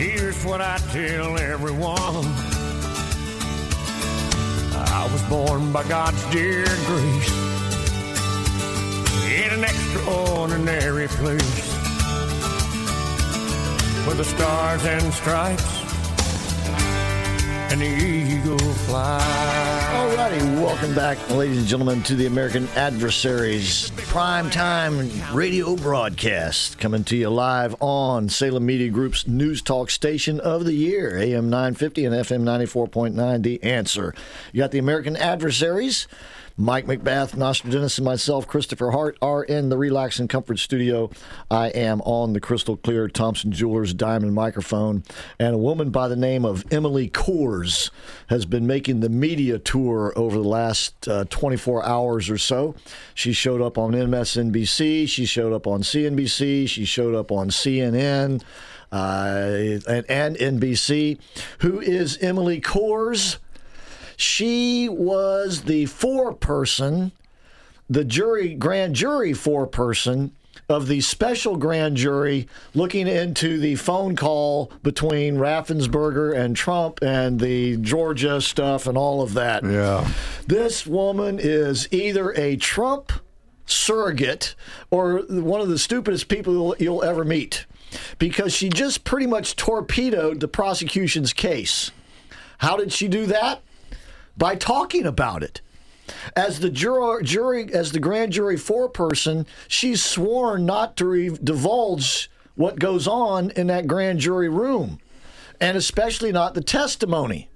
here's what I tell everyone. I was born by God's dear grace in an extraordinary place where the stars and stripes the eagle fly. Alrighty, welcome back, ladies and gentlemen, to the American Adversaries prime time radio broadcast coming to you live on Salem Media Group's news talk station of the year, AM 950 and FM 94.9. The answer. You got the American Adversaries. Mike McBath, Nostradamus, and myself, Christopher Hart, are in the Relax and Comfort studio. I am on the crystal clear Thompson Jewelers diamond microphone. And a woman by the name of Emily Kohrs has been making the media tour over the last uh, 24 hours or so. She showed up on MSNBC, she showed up on CNBC, she showed up on CNN. Uh, and, and NBC. Who is Emily Kohrs? She was the foreperson, the jury, grand jury foreperson of the special grand jury looking into the phone call between Raffensperger and Trump and the Georgia stuff and all of that. Yeah. This woman is either a Trump surrogate or one of the stupidest people you'll ever meet because she just pretty much torpedoed the prosecution's case. How did she do that? By talking about it. As the juror, jury, as the grand jury foreperson, she's sworn not to re- divulge what goes on in that grand jury room, and especially not the testimony.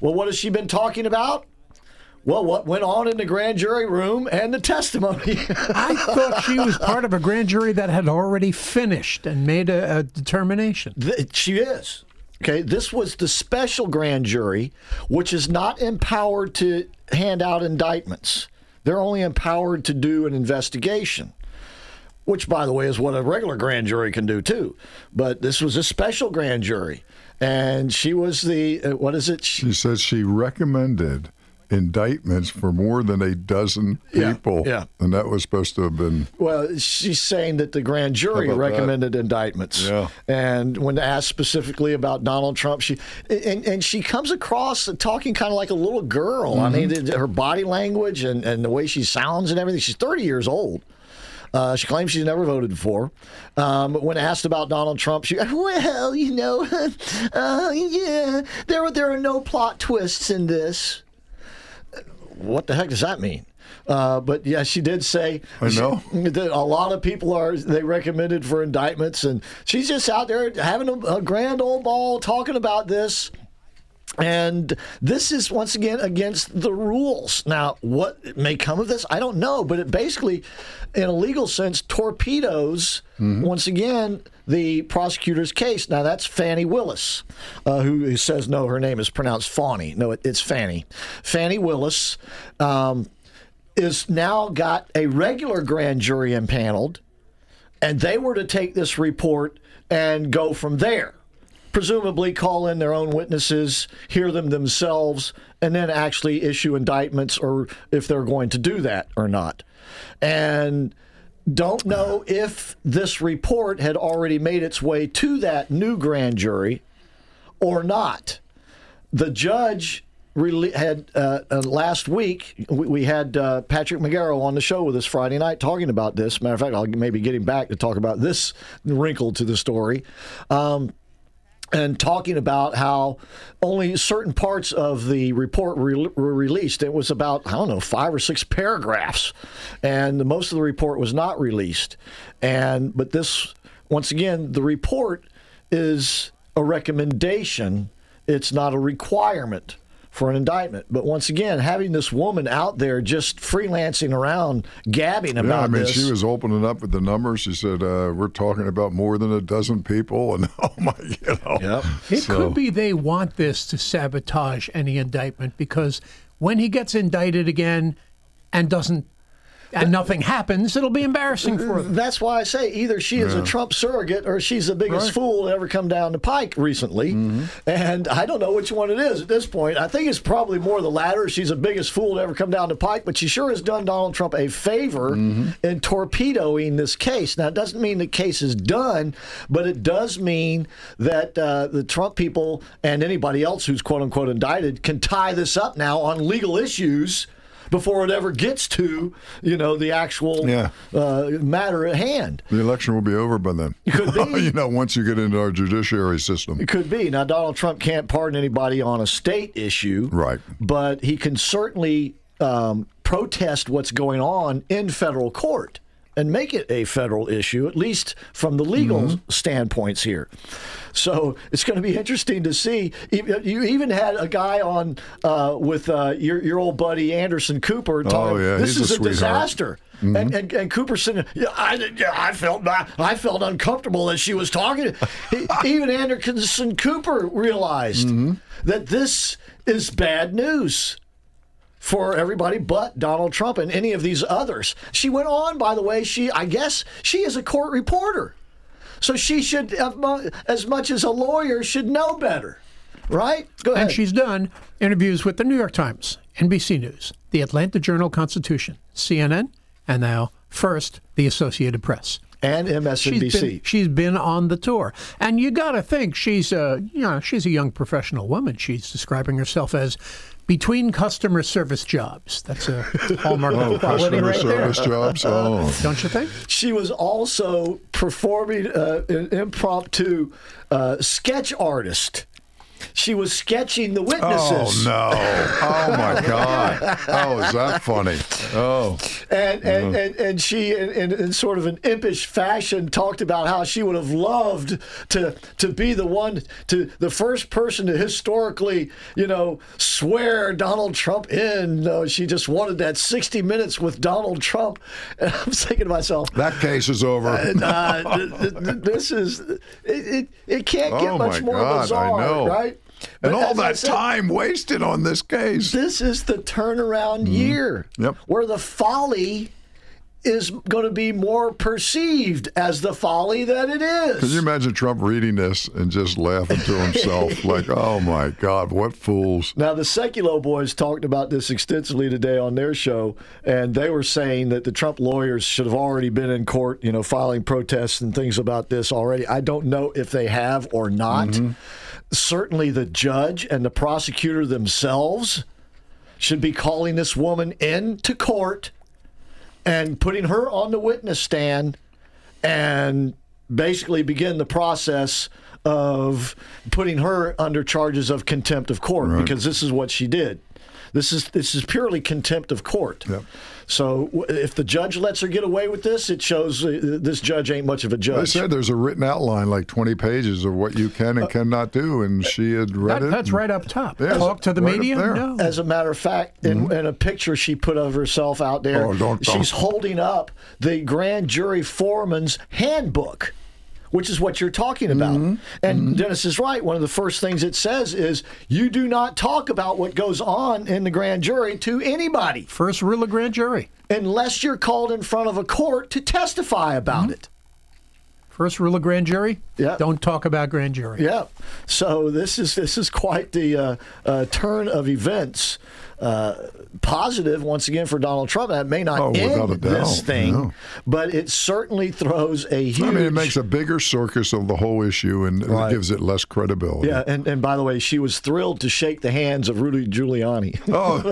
Well, what has she been talking about? Well, what went on in the grand jury room and the testimony. (laughs) I thought she was part of a grand jury that had already finished and made a, a determination. Th- she is. Okay, this was the special grand jury, which is not empowered to hand out indictments. They're only empowered to do an investigation, which, by the way, is what a regular grand jury can do too. But this was a special grand jury. And she was the, uh, what is it? She says she recommended indictments for more than a dozen people. yeah. And that was supposed to have been. Well, she's saying that the grand jury about that? recommended indictments. Yeah. And when asked specifically about Donald Trump, she and, and she comes across talking kind of like a little girl. I mean, Mm-hmm. her body language and, and the way she sounds and everything. She's 30 years old. Uh, she claims she's never voted for. Um, when asked about Donald Trump, she, well, you know, (laughs) uh, yeah, there, there are no plot twists in this what the heck does that mean? Uh, but yeah, she did say I know. she- (laughs) that a lot of people are they recommended for indictments, and she's just out there having a, a grand old ball talking about this. And this is once again against the rules. Now, what may come of this, I don't know, but it basically, in a legal sense, torpedoes once again the prosecutor's case. Now, that's Fani Willis, uh, who, who says no, her name is pronounced Fawny. No, it, it's Fannie. Fani Willis um, is now got a regular grand jury impaneled, and they were to take this report and go from there presumably call in their own witnesses, hear them themselves, and then actually issue indictments or if they're going to do that or not. And don't know if this report had already made its way to that new grand jury or not. The judge had uh, uh, last week. We, had uh, Patrick McGarrow on the show with us Friday night talking about this. Matter of fact, I'll maybe get him back to talk about this wrinkle to the story. Um, and talking about how only certain parts of the report re- were released. It was about, I don't know, five or six paragraphs, and most of the report was not released. And but this, once again, the report is a recommendation. It's not a requirement for an indictment. But once again, having this woman out there just freelancing around, gabbing about yeah, I mean, this. she was opening up with the numbers. She said, uh, "We're talking about more than a dozen people," and (laughs) oh my, you know. It So- could be they want this to sabotage any indictment because when he gets indicted again and doesn't and nothing happens, it'll be embarrassing for them. That's why I say either she is a Trump surrogate or she's the biggest Right. fool to ever come down the pike recently. And I don't know which one it is at this point. I think it's probably more the latter. She's the biggest fool to ever come down the pike, but she sure has done Donald Trump a favor in torpedoing this case. Now, it doesn't mean the case is done, but it does mean that uh, the Trump people and anybody else who's quote unquote indicted can tie this up now on legal issues before it ever gets to you know the actual Yeah. uh, matter at hand. The election will be over by then. Could (laughs) be. you know, once you get into our judiciary system. It could be. Now, Donald Trump can't pardon anybody on a state issue, Right. but he can certainly um, protest what's going on in federal court and make it a federal issue, at least from the legal Mm-hmm. standpoints here. So it's going to be interesting to see. You even had a guy on uh, with uh, your your old buddy Anderson Cooper talking. Oh, yeah, this is a a, sweetheart." disaster. Mhm. And, and and Cooper said, yeah, I, yeah, I felt I, I felt uncomfortable as she was talking. He- (laughs) even Anderson Cooper realized Mm-hmm. that this is bad news for everybody but Donald Trump and any of these others. She went on, by the way. She, I guess, she is a court reporter, so she should, as much as a lawyer, should know better, right? Go ahead. And she's done interviews with the New York Times, NBC News, the Atlanta Journal Constitution, CNN, and now first the Associated Press. And MSNBC. She's been, she's been on the tour, and you got to think she's a you know she's a young professional woman. She's describing herself as between customer service jobs. That's a hallmark Oh, of quality customer right service there. jobs. Oh. Don't you think? She was also performing uh, an impromptu uh, sketch artist. She was sketching the witnesses. Oh no! Oh my (laughs) God! Oh, is that funny? Oh, and and, and, and she in, in, in sort of an impish fashion talked about how she would have loved to to be the one to the first person to historically you know swear Donald Trump in. No, she just wanted that 60 minutes with Donald Trump. And (laughs) I'm thinking to myself, that case is over. uh, (laughs) th- th- th- this is it, it. It can't get Oh, much more God, I bizarre, know. right? And But all that said, time wasted on this case. This is the turnaround Mm-hmm. year Yep. where the folly is going to be more perceived as the folly that it is. Can you imagine Trump reading this and just laughing to himself, (laughs) like, "Oh my God, what fools!" Now, the Sekulow boys talked about this extensively today on their show, and they were saying that the Trump lawyers should have already been in court, you know, filing protests and things about this already. I don't know if they have or not. Mm-hmm. Certainly, the judge and the prosecutor themselves should be calling this woman into court and putting her on the witness stand and basically begin the process of putting her under charges of contempt of court because this is what she did. This is this is purely contempt of court. So if the judge lets her get away with this, it shows uh, this judge ain't much of a They judge. said there's a written outline, like 20 pages, of what you can and uh, cannot do, and uh, she had read That, it. that's and- right up top. Yeah, Talk to the right media? No. As a matter of fact, in, mm-hmm. in a picture she put of herself out there, Oh, don't- she's don't. holding up the grand jury foreman's handbook, which is what you're talking about. Mm-hmm. And Dennis is right. One of the first things it says is you do not talk about what goes on in the grand jury to anybody First rule of grand jury. unless you're called in front of a court to testify about Mm-hmm. it. First rule of grand jury. Yeah. Don't talk about grand jury. Yeah. So this is this is quite the uh, uh, turn of events. Uh, positive once again for Donald Trump. That may not Oh, end this thing, yeah. but it certainly throws a huge. I mean, it makes a bigger circus of the whole issue and Right. gives it less credibility. yeah, and, and by the way, she was thrilled to shake the hands of Rudy Giuliani. Oh,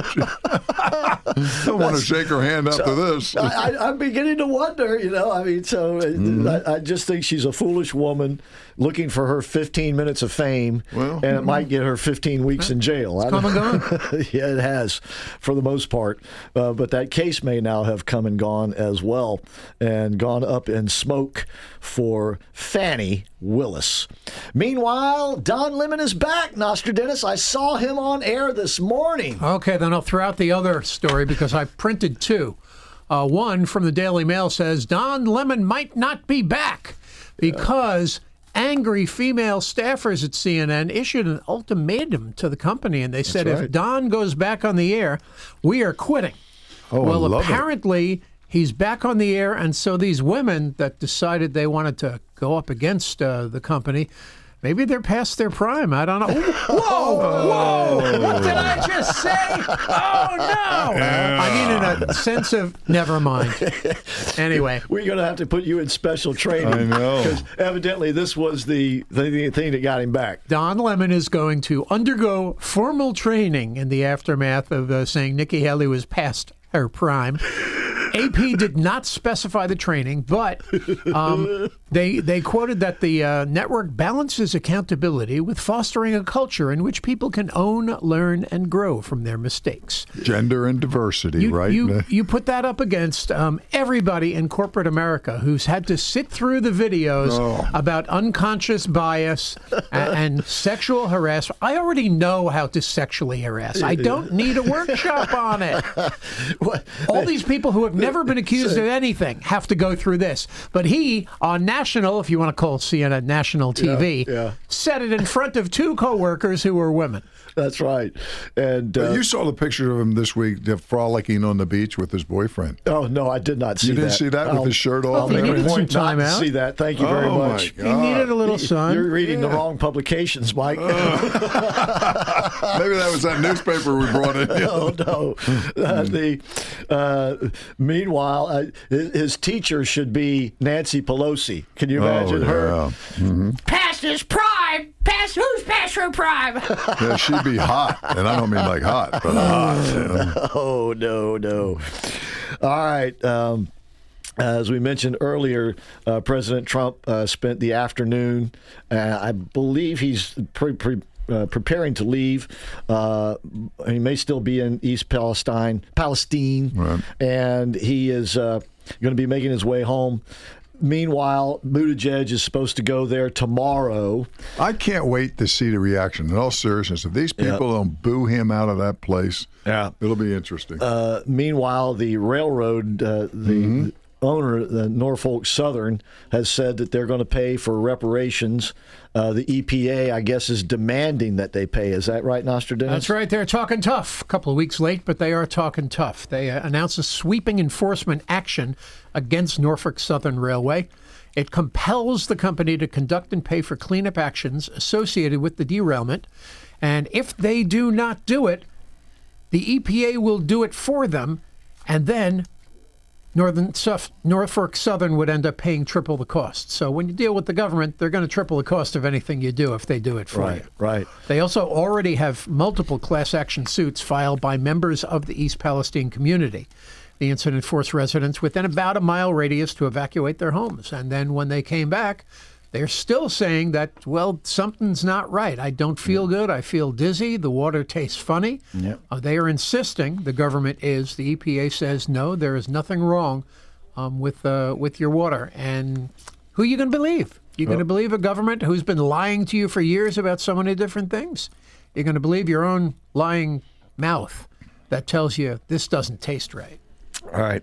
(laughs) I don't want to shake her hand after this. I, I'm beginning to wonder, you know. I mean, so uh, Mm-hmm. I, I just think she's a foolish woman looking for her 15 minutes of fame, Well, and it might get her 15 weeks in jail. I come and don't- (laughs) yeah, it has, for the most part. Uh, but that case may now have come and gone as well, and gone up in smoke for Fani Willis. Meanwhile, Don Lemon is back. Nostradamus, I saw him on air this morning. Okay, then I'll throw out the other story because I printed two. Uh, one from the Daily Mail says Don Lemon might not be back because angry female staffers at CNN issued an ultimatum to the company, and they said right. if Don goes back on the air, we are quitting. Oh, well, love it. apparently he's back on the air, and so these women that decided they wanted to go up against uh, the company. Maybe they're past their prime. I don't know. (laughs) Whoa! Whoa! What did I just say? Oh no! I mean, in a sense of never mind. (laughs) Anyway, We're going to have to put you in special training. I know. Because evidently this was the, the, the thing that got him back. Don Lemon is going to undergo formal training in the aftermath of uh, saying Nikki Haley was past her prime. AP did not specify the training, but um, they they quoted that the uh, network balances accountability with fostering a culture in which people can own, learn, and grow from their mistakes. Gender and diversity, You, right? you, (laughs) you put that up against um, everybody in corporate America who's had to sit through the videos Oh. about unconscious bias and, and sexual harassment. I already know how to sexually harass. I don't need a workshop on it. (laughs) What? All these people who have never been accused of anything have to go through this. But he, on national, if you want to call CNN national TV, yeah. said it in front of two coworkers who were women. (laughs) That's right. And uh, you saw the picture of him this week uh, frolicking on the beach with his boyfriend. oh no, I did not see that. You didn't that. see that with his shirt off I'll and make a everything? point Some time not out. see that. Thank you very Oh, my much. God. He needed a little sun. You're reading the wrong publications, Mike. (laughs) Maybe that was that newspaper we brought in. (laughs) oh no! Uh, the uh, meanwhile, uh, his, his teacher should be Nancy Pelosi. Can you imagine oh, her? yeah. Mhm. Past his prime. Past who's past her prime? (laughs) Yeah, she'd be hot, and I don't mean like hot, but hot. you know. (laughs) Oh no, no! All right. Um, as we mentioned earlier, uh, President Trump uh, spent the afternoon. Uh, I believe he's pre- pre- uh, preparing to leave. Uh, he may still be in East Palestine, Palestine, and he is uh, going to be making his way home. Meanwhile, Buttigieg is supposed to go there tomorrow. I can't wait to see the reaction. In all seriousness, if these people don't boo him out of that place, yeah, it'll be interesting. Uh, meanwhile, the railroad, uh, the owner, the Norfolk Southern, has said that they're going to pay for reparations. Uh, the EPA, I guess, is demanding that they pay. Is that right, Nostradamus? That's right. They're talking tough. A couple of weeks late, but they are talking tough. They uh, announced a sweeping enforcement action against Norfolk Southern Railway. It compels the company to conduct and pay for cleanup actions associated with the derailment. And if they do not do it, the EPA will do it for them, and then Northern Suf- Norfolk Southern would end up paying triple the cost. So when you deal with the government, they're going to triple the cost of anything you do if they do it for Right, you. right. They also already have multiple class action suits filed by members of the East Palestine community. The incident forced residents within about a mile radius to evacuate their homes. And then when they came back, they're still saying that, well, something's not right. I don't feel good. I feel dizzy. The water tastes funny. Yep. Uh, they are insisting, the government is, the EPA says, no, there is nothing wrong um, with, uh, with your water. And who are you going to believe? You're going to believe a government who's been lying to you for years about so many different things? You're going to believe your own lying mouth that tells you this doesn't taste right. All right.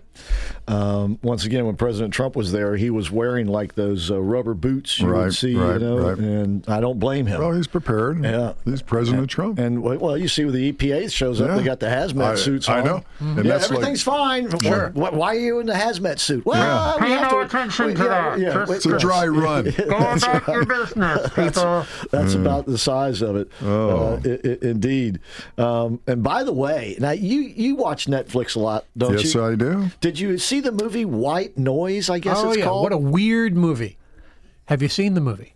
Um, once again, when President Trump was there, he was wearing like those uh, rubber boots you Right, would see, right, you know, right. and I don't blame him. Well, he's prepared. Yeah. He's President Trump. And well, well, you see, when the EPA shows up, Yeah. they got the hazmat I- suits I on. know. And Yeah, that's like- everything's fine. Sure. Why, why are you in the hazmat suit? Well, Yeah. we Pay have no to- attention we- to yeah, that. yeah, Just It's a dry run. (laughs) Go That's about your business, That's, people. that's Mm. about the size of it. Oh. Uh, i- i- indeed. Um, and by the way, now you you watch Netflix a lot, don't you? Yes, I do. Did you see the movie White Noise? I guess oh, it's yeah. called. What a weird movie. Have you seen the movie?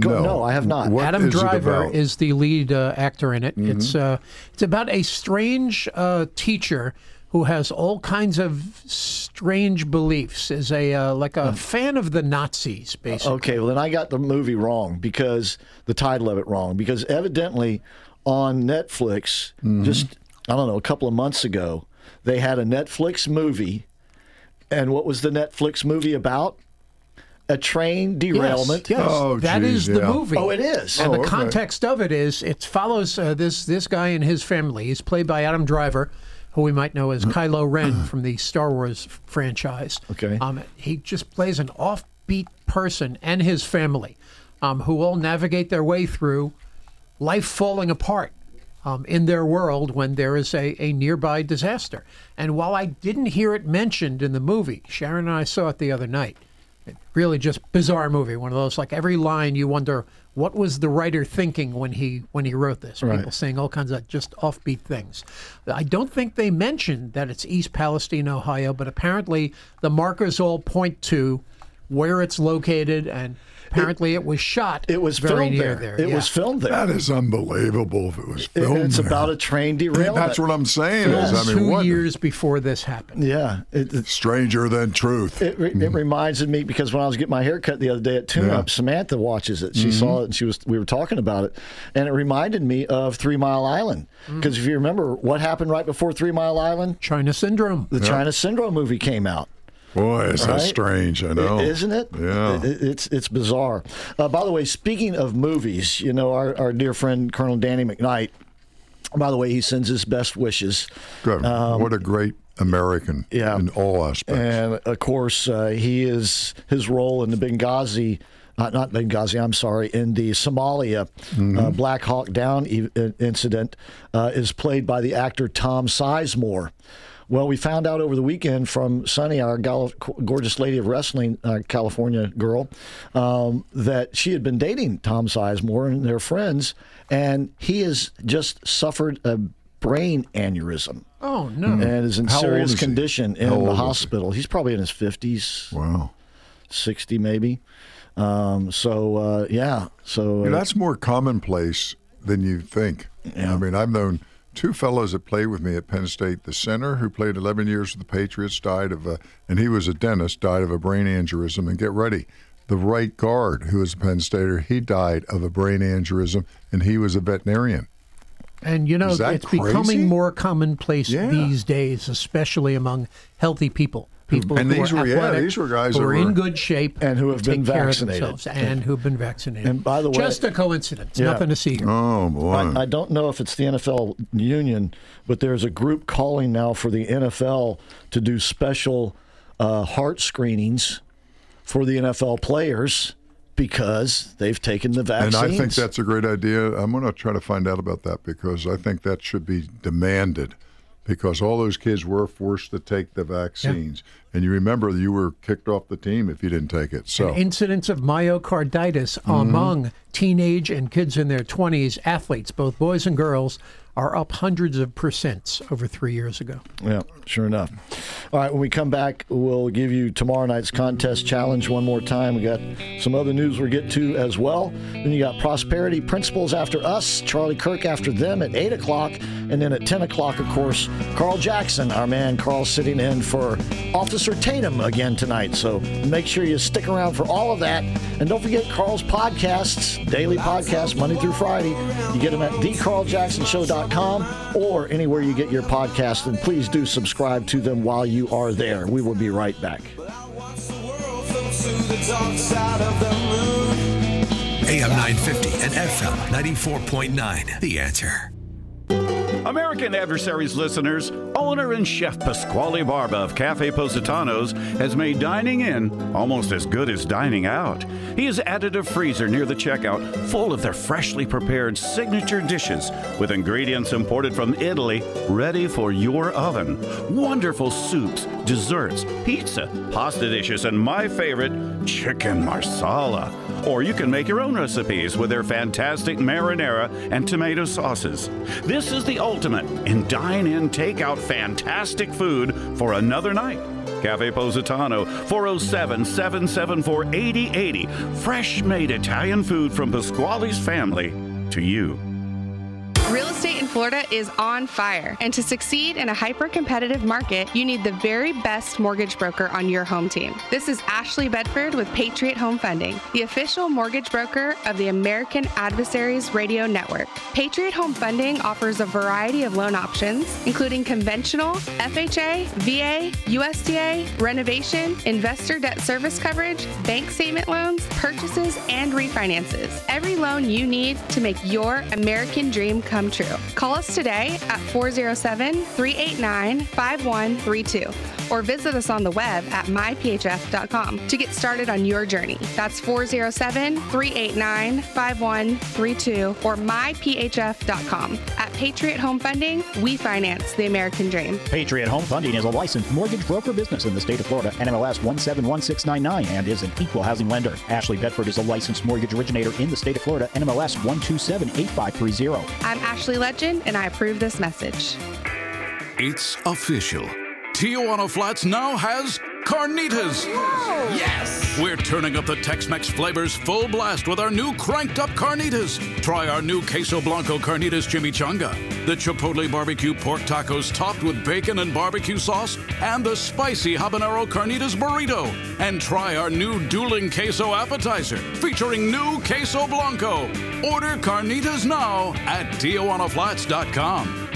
Go- no, I have not. What Adam is Driver? Mm-hmm. is the lead uh, actor in it. It's uh, it's about a strange uh, teacher who has all kinds of strange beliefs. Is a uh, like a fan of the Nazis, basically. Okay, well then I got the movie wrong because the title of it wrong because evidently on Netflix Mm-hmm. just I don't know a couple of months ago they had a Netflix movie and what was the Netflix movie about? A train derailment. Yes, yes. that is the movie. Oh, it is. And Oh, the okay. context of it is it follows uh, this this guy and his family. He's played by Adam Driver, who we might know as Kylo Ren (clears throat) from the Star Wars franchise. Okay. Um, he just plays an offbeat person and his family, um, who all navigate their way through life falling apart. Um, in their world, when there is a, a nearby disaster. And while I didn't hear it mentioned in the movie, Sharon and I saw it the other night really just bizarre movie. One of those like every line you wonder what was the writer thinking when he when he wrote this. Right. People saying all kinds of just offbeat things. I don't think they mentioned that it's East Palestine, Ohio, but apparently the markers all point to where it's located and apparently it, was shot It was very filmed near there. there. It yeah. was filmed there. That is unbelievable if it was It- filmed. it's there. about a train derailment. That's what I'm saying. Is, I mean, two what? years before this happened. Yeah, it, Stranger than truth. It, re- it reminds me because when I was getting my hair cut the other day at Tune Yeah. Samantha watches it. She Mhm. saw it and she was we were talking about it, and it reminded me of Three Mile Island because if you remember what happened right before Three Mile Island, China Syndrome, the Yeah. China Syndrome movie came out. Boy, is that strange. I know. Isn't it? Yeah. It- it's it's bizarre. Uh, by the way, speaking of movies, you know our, our dear friend Colonel Danny McKnight. By the way, he sends his best wishes. Good. what a great American Um, yeah. in all aspects. And of course, uh, he is his role in the Benghazi, uh, not Benghazi, I'm sorry, in the Somalia uh, Black Hawk Down e- incident uh, is played by the actor Tom Sizemore. Well, we found out over the weekend from Sunny, our gal- gorgeous lady of wrestling, uh, California girl, um, that she had been dating Tom Sizemore and they're friends, and he has just suffered a brain aneurysm Oh no! and is in How serious is condition in How the is he? hospital. He's probably in his fifties, wow. sixty maybe. Um, so uh, yeah, so Yeah, uh, that's more commonplace than you think. I mean, I've known two fellows that played with me at Penn State. The center, who played 11 years with the Patriots, died of a, and he was a dentist, died of a brain aneurysm. And get ready, the right guard, who was a Penn Stater, he died of a brain aneurysm, and he was a veterinarian. And you know, it's crazy? becoming more commonplace Yeah. these days, especially among healthy people. People And who these are were- yeah, these were guys who were in good shape and who have been vaccinated. and who've been vaccinated. And by the way- just a coincidence, Yeah. nothing to see here. Oh boy! I, I don't know if it's the NFL union, but there's a group calling now for the NFL to do special uh, heart screenings for the NFL players because they've taken the vaccine. and. I think that's a great idea. I'm going to try to find out about that because I think that should be demanded. Because all those kids were forced to take the vaccines, and you remember you were kicked off the team if you didn't take it. So And incidents of myocarditis Mm-hmm. among teenage and kids in their 20s athletes, both boys and girls, are up hundreds of percents over three years ago. Yeah, sure enough. All right, when we come back, we'll give you tomorrow night's contest challenge one more time. We got some other news we'll get to as well. Then you got Prosperity Principles after us, Charlie Kirk after them at 8 o'clock. And then at 10 o'clock, of course, Carl Jackson, our man Carl, sitting in for Officer Tatum again tonight. So make sure you stick around for all of that. And don't forget Carl's podcasts, daily podcasts, Monday through Friday. You get them at thecarljacksonshow.com or anywhere you get your podcast. And please do subscribe to them while you are there. We will be right back. AM 950 and FM 94.9. The answer. American Adversaries listeners, owner and chef Pasquale Barba of Cafe Positanos has made dining in almost as good as dining out. He has added a freezer near the checkout full of their freshly prepared signature dishes with ingredients imported from Italy ready for your oven. Wonderful soups, desserts, pizza, pasta dishes, and my favorite, chicken marsala. Or you can make your own recipes with their fantastic marinara and tomato sauces. This is the ultimate in dine in, take out fantastic food for another night. Cafe Positano, 407 774 8080. Fresh made Italian food from Pasquale's family to you. Real estate in Florida is on fire, and to succeed in a hyper competitive market, you need the very best mortgage broker on your home team. This is Ashley Bedford with Patriot Home Funding, the official mortgage broker of the American Adversaries Radio Network. Patriot Home Funding offers a variety of loan options, including conventional, FHA, VA, USDA, renovation, investor debt service coverage, bank statement loans, purchases, and refinances. Every loan you need to make your American dream come true. Call us today at 407 389 5132 or visit us on the web at myphf.com to get started on your journey. That's 407 389 5132 or myphf.com. At Patriot Home Funding, we finance the American dream. Patriot Home Funding is a licensed mortgage broker business in the state of Florida, NMLS 171699, and is an equal housing lender. Ashley Bedford is a licensed mortgage originator in the state of Florida, NMLS 1278530. I'm Ashley Legend, and I approve this message. It's official. Tijuana Flats now has carnitas. Yes! We're turning up the Tex-Mex flavors full blast with our new cranked up carnitas. Try our new Queso Blanco carnitas chimichanga, the Chipotle barbecue pork tacos topped with bacon and barbecue sauce, and the spicy habanero carnitas burrito. And try our new dueling queso appetizer featuring new Queso Blanco. Order carnitas now at TijuanaFlats.com.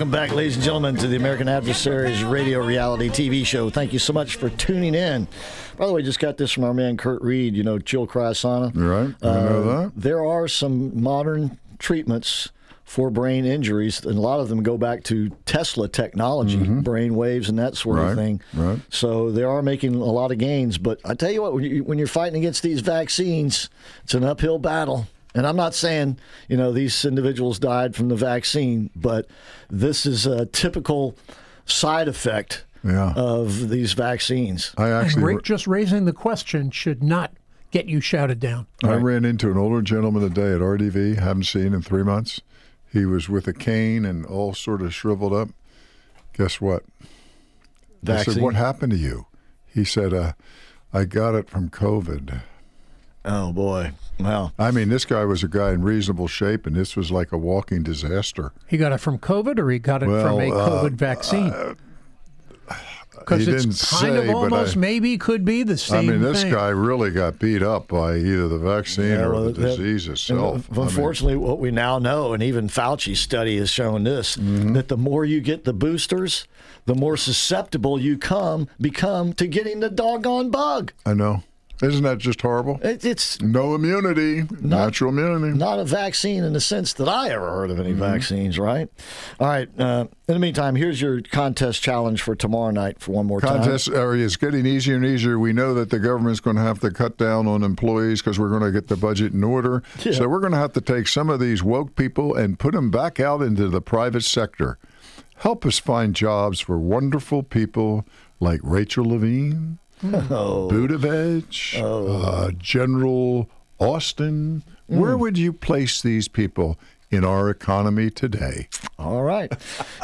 welcome back, ladies and gentlemen, to the American Adversaries Radio Reality TV show. Thank you so much for tuning in. By the way, just got this from our man Kurt Reed. You know, Chill Cryosana. Right, I know that. There are some modern treatments for brain injuries, and a lot of them go back to Tesla technology, brain waves, and that sort Mm-hmm. Right, of thing. right. So they are making a lot of gains. But I tell you what, when, you, when you're fighting against these vaccines, it's an uphill battle. And I'm not saying, you know, these individuals died from the vaccine, but this is a typical side effect Yeah. of these vaccines. I actually ra- just raising the question should not get you shouted down. I ran into an older gentleman today at RDV, haven't seen in three months. He was with a cane and all sort of shriveled up. Guess what? I said, What happened to you? He said, uh, I got it from COVID. Oh, boy. Wow. I mean, this guy was a guy in reasonable shape, and this was like a walking disaster. He got it from COVID, or he got it Well, from a uh, COVID vaccine. Because he it's kind say, of almost I- maybe could be the same. I mean, this thing. guy really got beat up by either the vaccine Yeah, or well, the that- disease itself. and I mean, Unfortunately, what we now know, and even Fauci's study has shown this, Mm-hmm. that the more you get the boosters, the more susceptible you come become to getting the doggone bug. I know. Isn't that just horrible? It, it's no immunity, natural immunity. not a vaccine in the sense that I ever heard of any Mm-hmm. vaccines, right? All right. Uh, in the meantime, here's your contest challenge for tomorrow night for one more time. Contest area is getting easier and easier. We know that the government's going to have to cut down on employees because we're going to get the budget in order. Yeah. So we're going to have to take some of these woke people and put them back out into the private sector. Help us find jobs for wonderful people like Rachel Levine, (laughs) Oh. Budavich, uh, General Austin. Where Mm. would you place these people in our economy today? All right.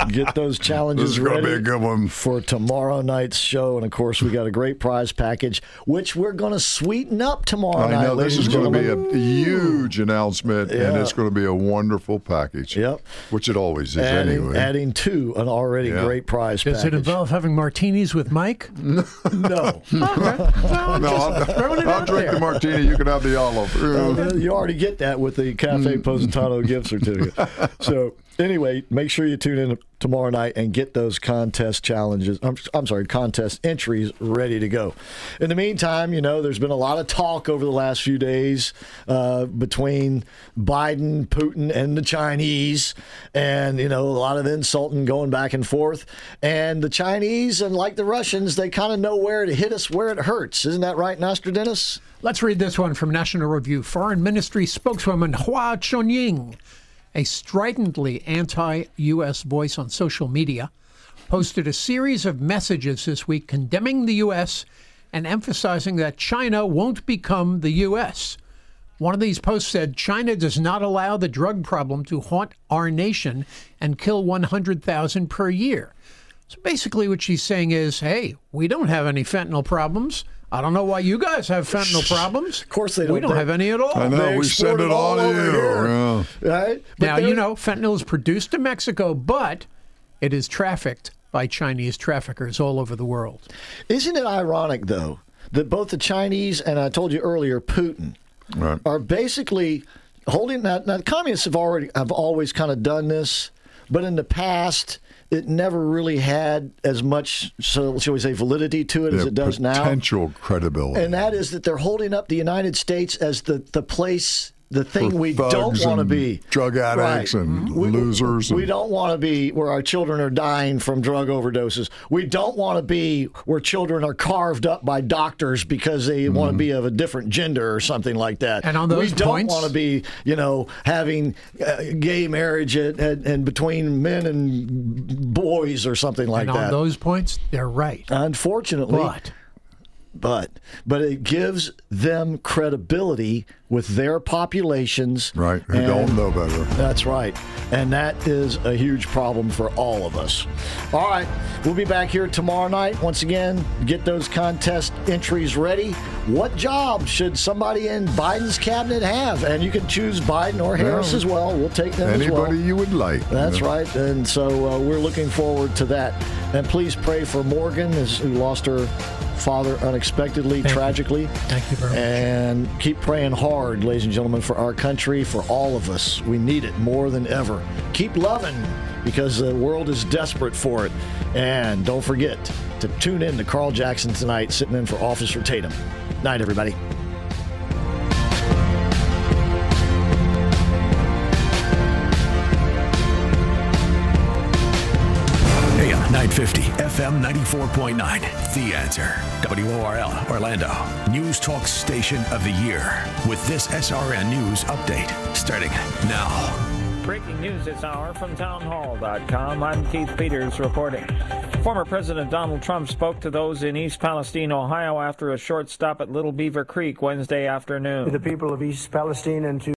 Get those (laughs) challenges This is gonna ready be a good one. for tomorrow night's show. And of course, we got a great prize package, which we're going to sweeten up tomorrow I night. know this is going to be a huge announcement, and it's going to be a wonderful package. Yep. Which it always is adding, anyway. adding to an already Yeah. great prize Does package. it involve having martinis with Mike? (laughs) no. no, (laughs) I'll, throwing it I'll drink there. the martini. You can have the olive. Uh, you already get that with the Cafe Positano gift certificate. So, anyway, make sure you tune in tomorrow night and get those contest challenges. I'm, I'm sorry, contest entries ready to go. In the meantime, you know, there's been a lot of talk over the last few days uh, between Biden, Putin, and the Chinese, and, you know, a lot of insulting going back and forth. And the Chinese, and like the Russians, they kind of know where to hit us where it hurts. Isn't that right, Nostradamus? Let's read this one from National Review. Foreign Ministry spokeswoman Hua Chunying, a stridently anti U.S. voice on social media, posted a series of messages this week condemning the U.S. and emphasizing that China won't become the U.S. One of these posts said China does not allow the drug problem to haunt our nation and kill 100,000 per year. So basically, what she's saying is, hey, we don't have any fentanyl problems. I don't know why you guys have fentanyl (laughs) problems. Of course, they don't. We don't have any at all. I know, They we send it all to over you. here. Yeah. Right? But now, you know, fentanyl is produced in Mexico, but it is trafficked by Chinese traffickers all over the world. Isn't it ironic, though, that both the Chinese and I told you earlier, Putin, Right. are basically holding that. Now, the communists have already have always kind of done this, but in the past, it never really had as much, so shall we say, validity to it as it does now. Potential credibility. And that is that they're holding up the United States as the, the place, the thing we don't want to be. drug addicts Right. and We- losers. We and- don't want to be where our children are dying from drug overdoses. We don't want to be where children are carved up by doctors because they want to be of a different gender or something like that. And on those points, we don't want to be, you know, having uh, gay marriage and, and, and between men and boys or something like and that. on those points, they're right. Unfortunately, But but but it gives them credibility with their populations right, who and- don't know better. that's right and that is a huge problem for all of us all right we'll be back here tomorrow night once again get those contest entries ready what job should somebody in biden's cabinet have and you can choose biden or harris Yeah. as well we'll take them as well Anybody you would like. that's Yeah. right. And so uh, we're looking forward to that. And please pray for Morgan, as, who lost her father unexpectedly, Thank you. tragically. Thank you very much. And keep praying hard, ladies and gentlemen, for our country, for all of us. We need it more than ever. Keep loving because the world is desperate for it. And don't forget to tune in to Carl Jackson tonight, sitting in for Officer Tatum. Night, everybody. FM 94.9. The answer. WORL, Orlando. News Talk Station of the Year. With this SRN News update starting now. Breaking news this hour from townhall.com. I'm Keith Peters reporting. Former President Donald Trump spoke to those in East Palestine, Ohio after a short stop at Little Beaver Creek Wednesday afternoon. The people of East Palestine and to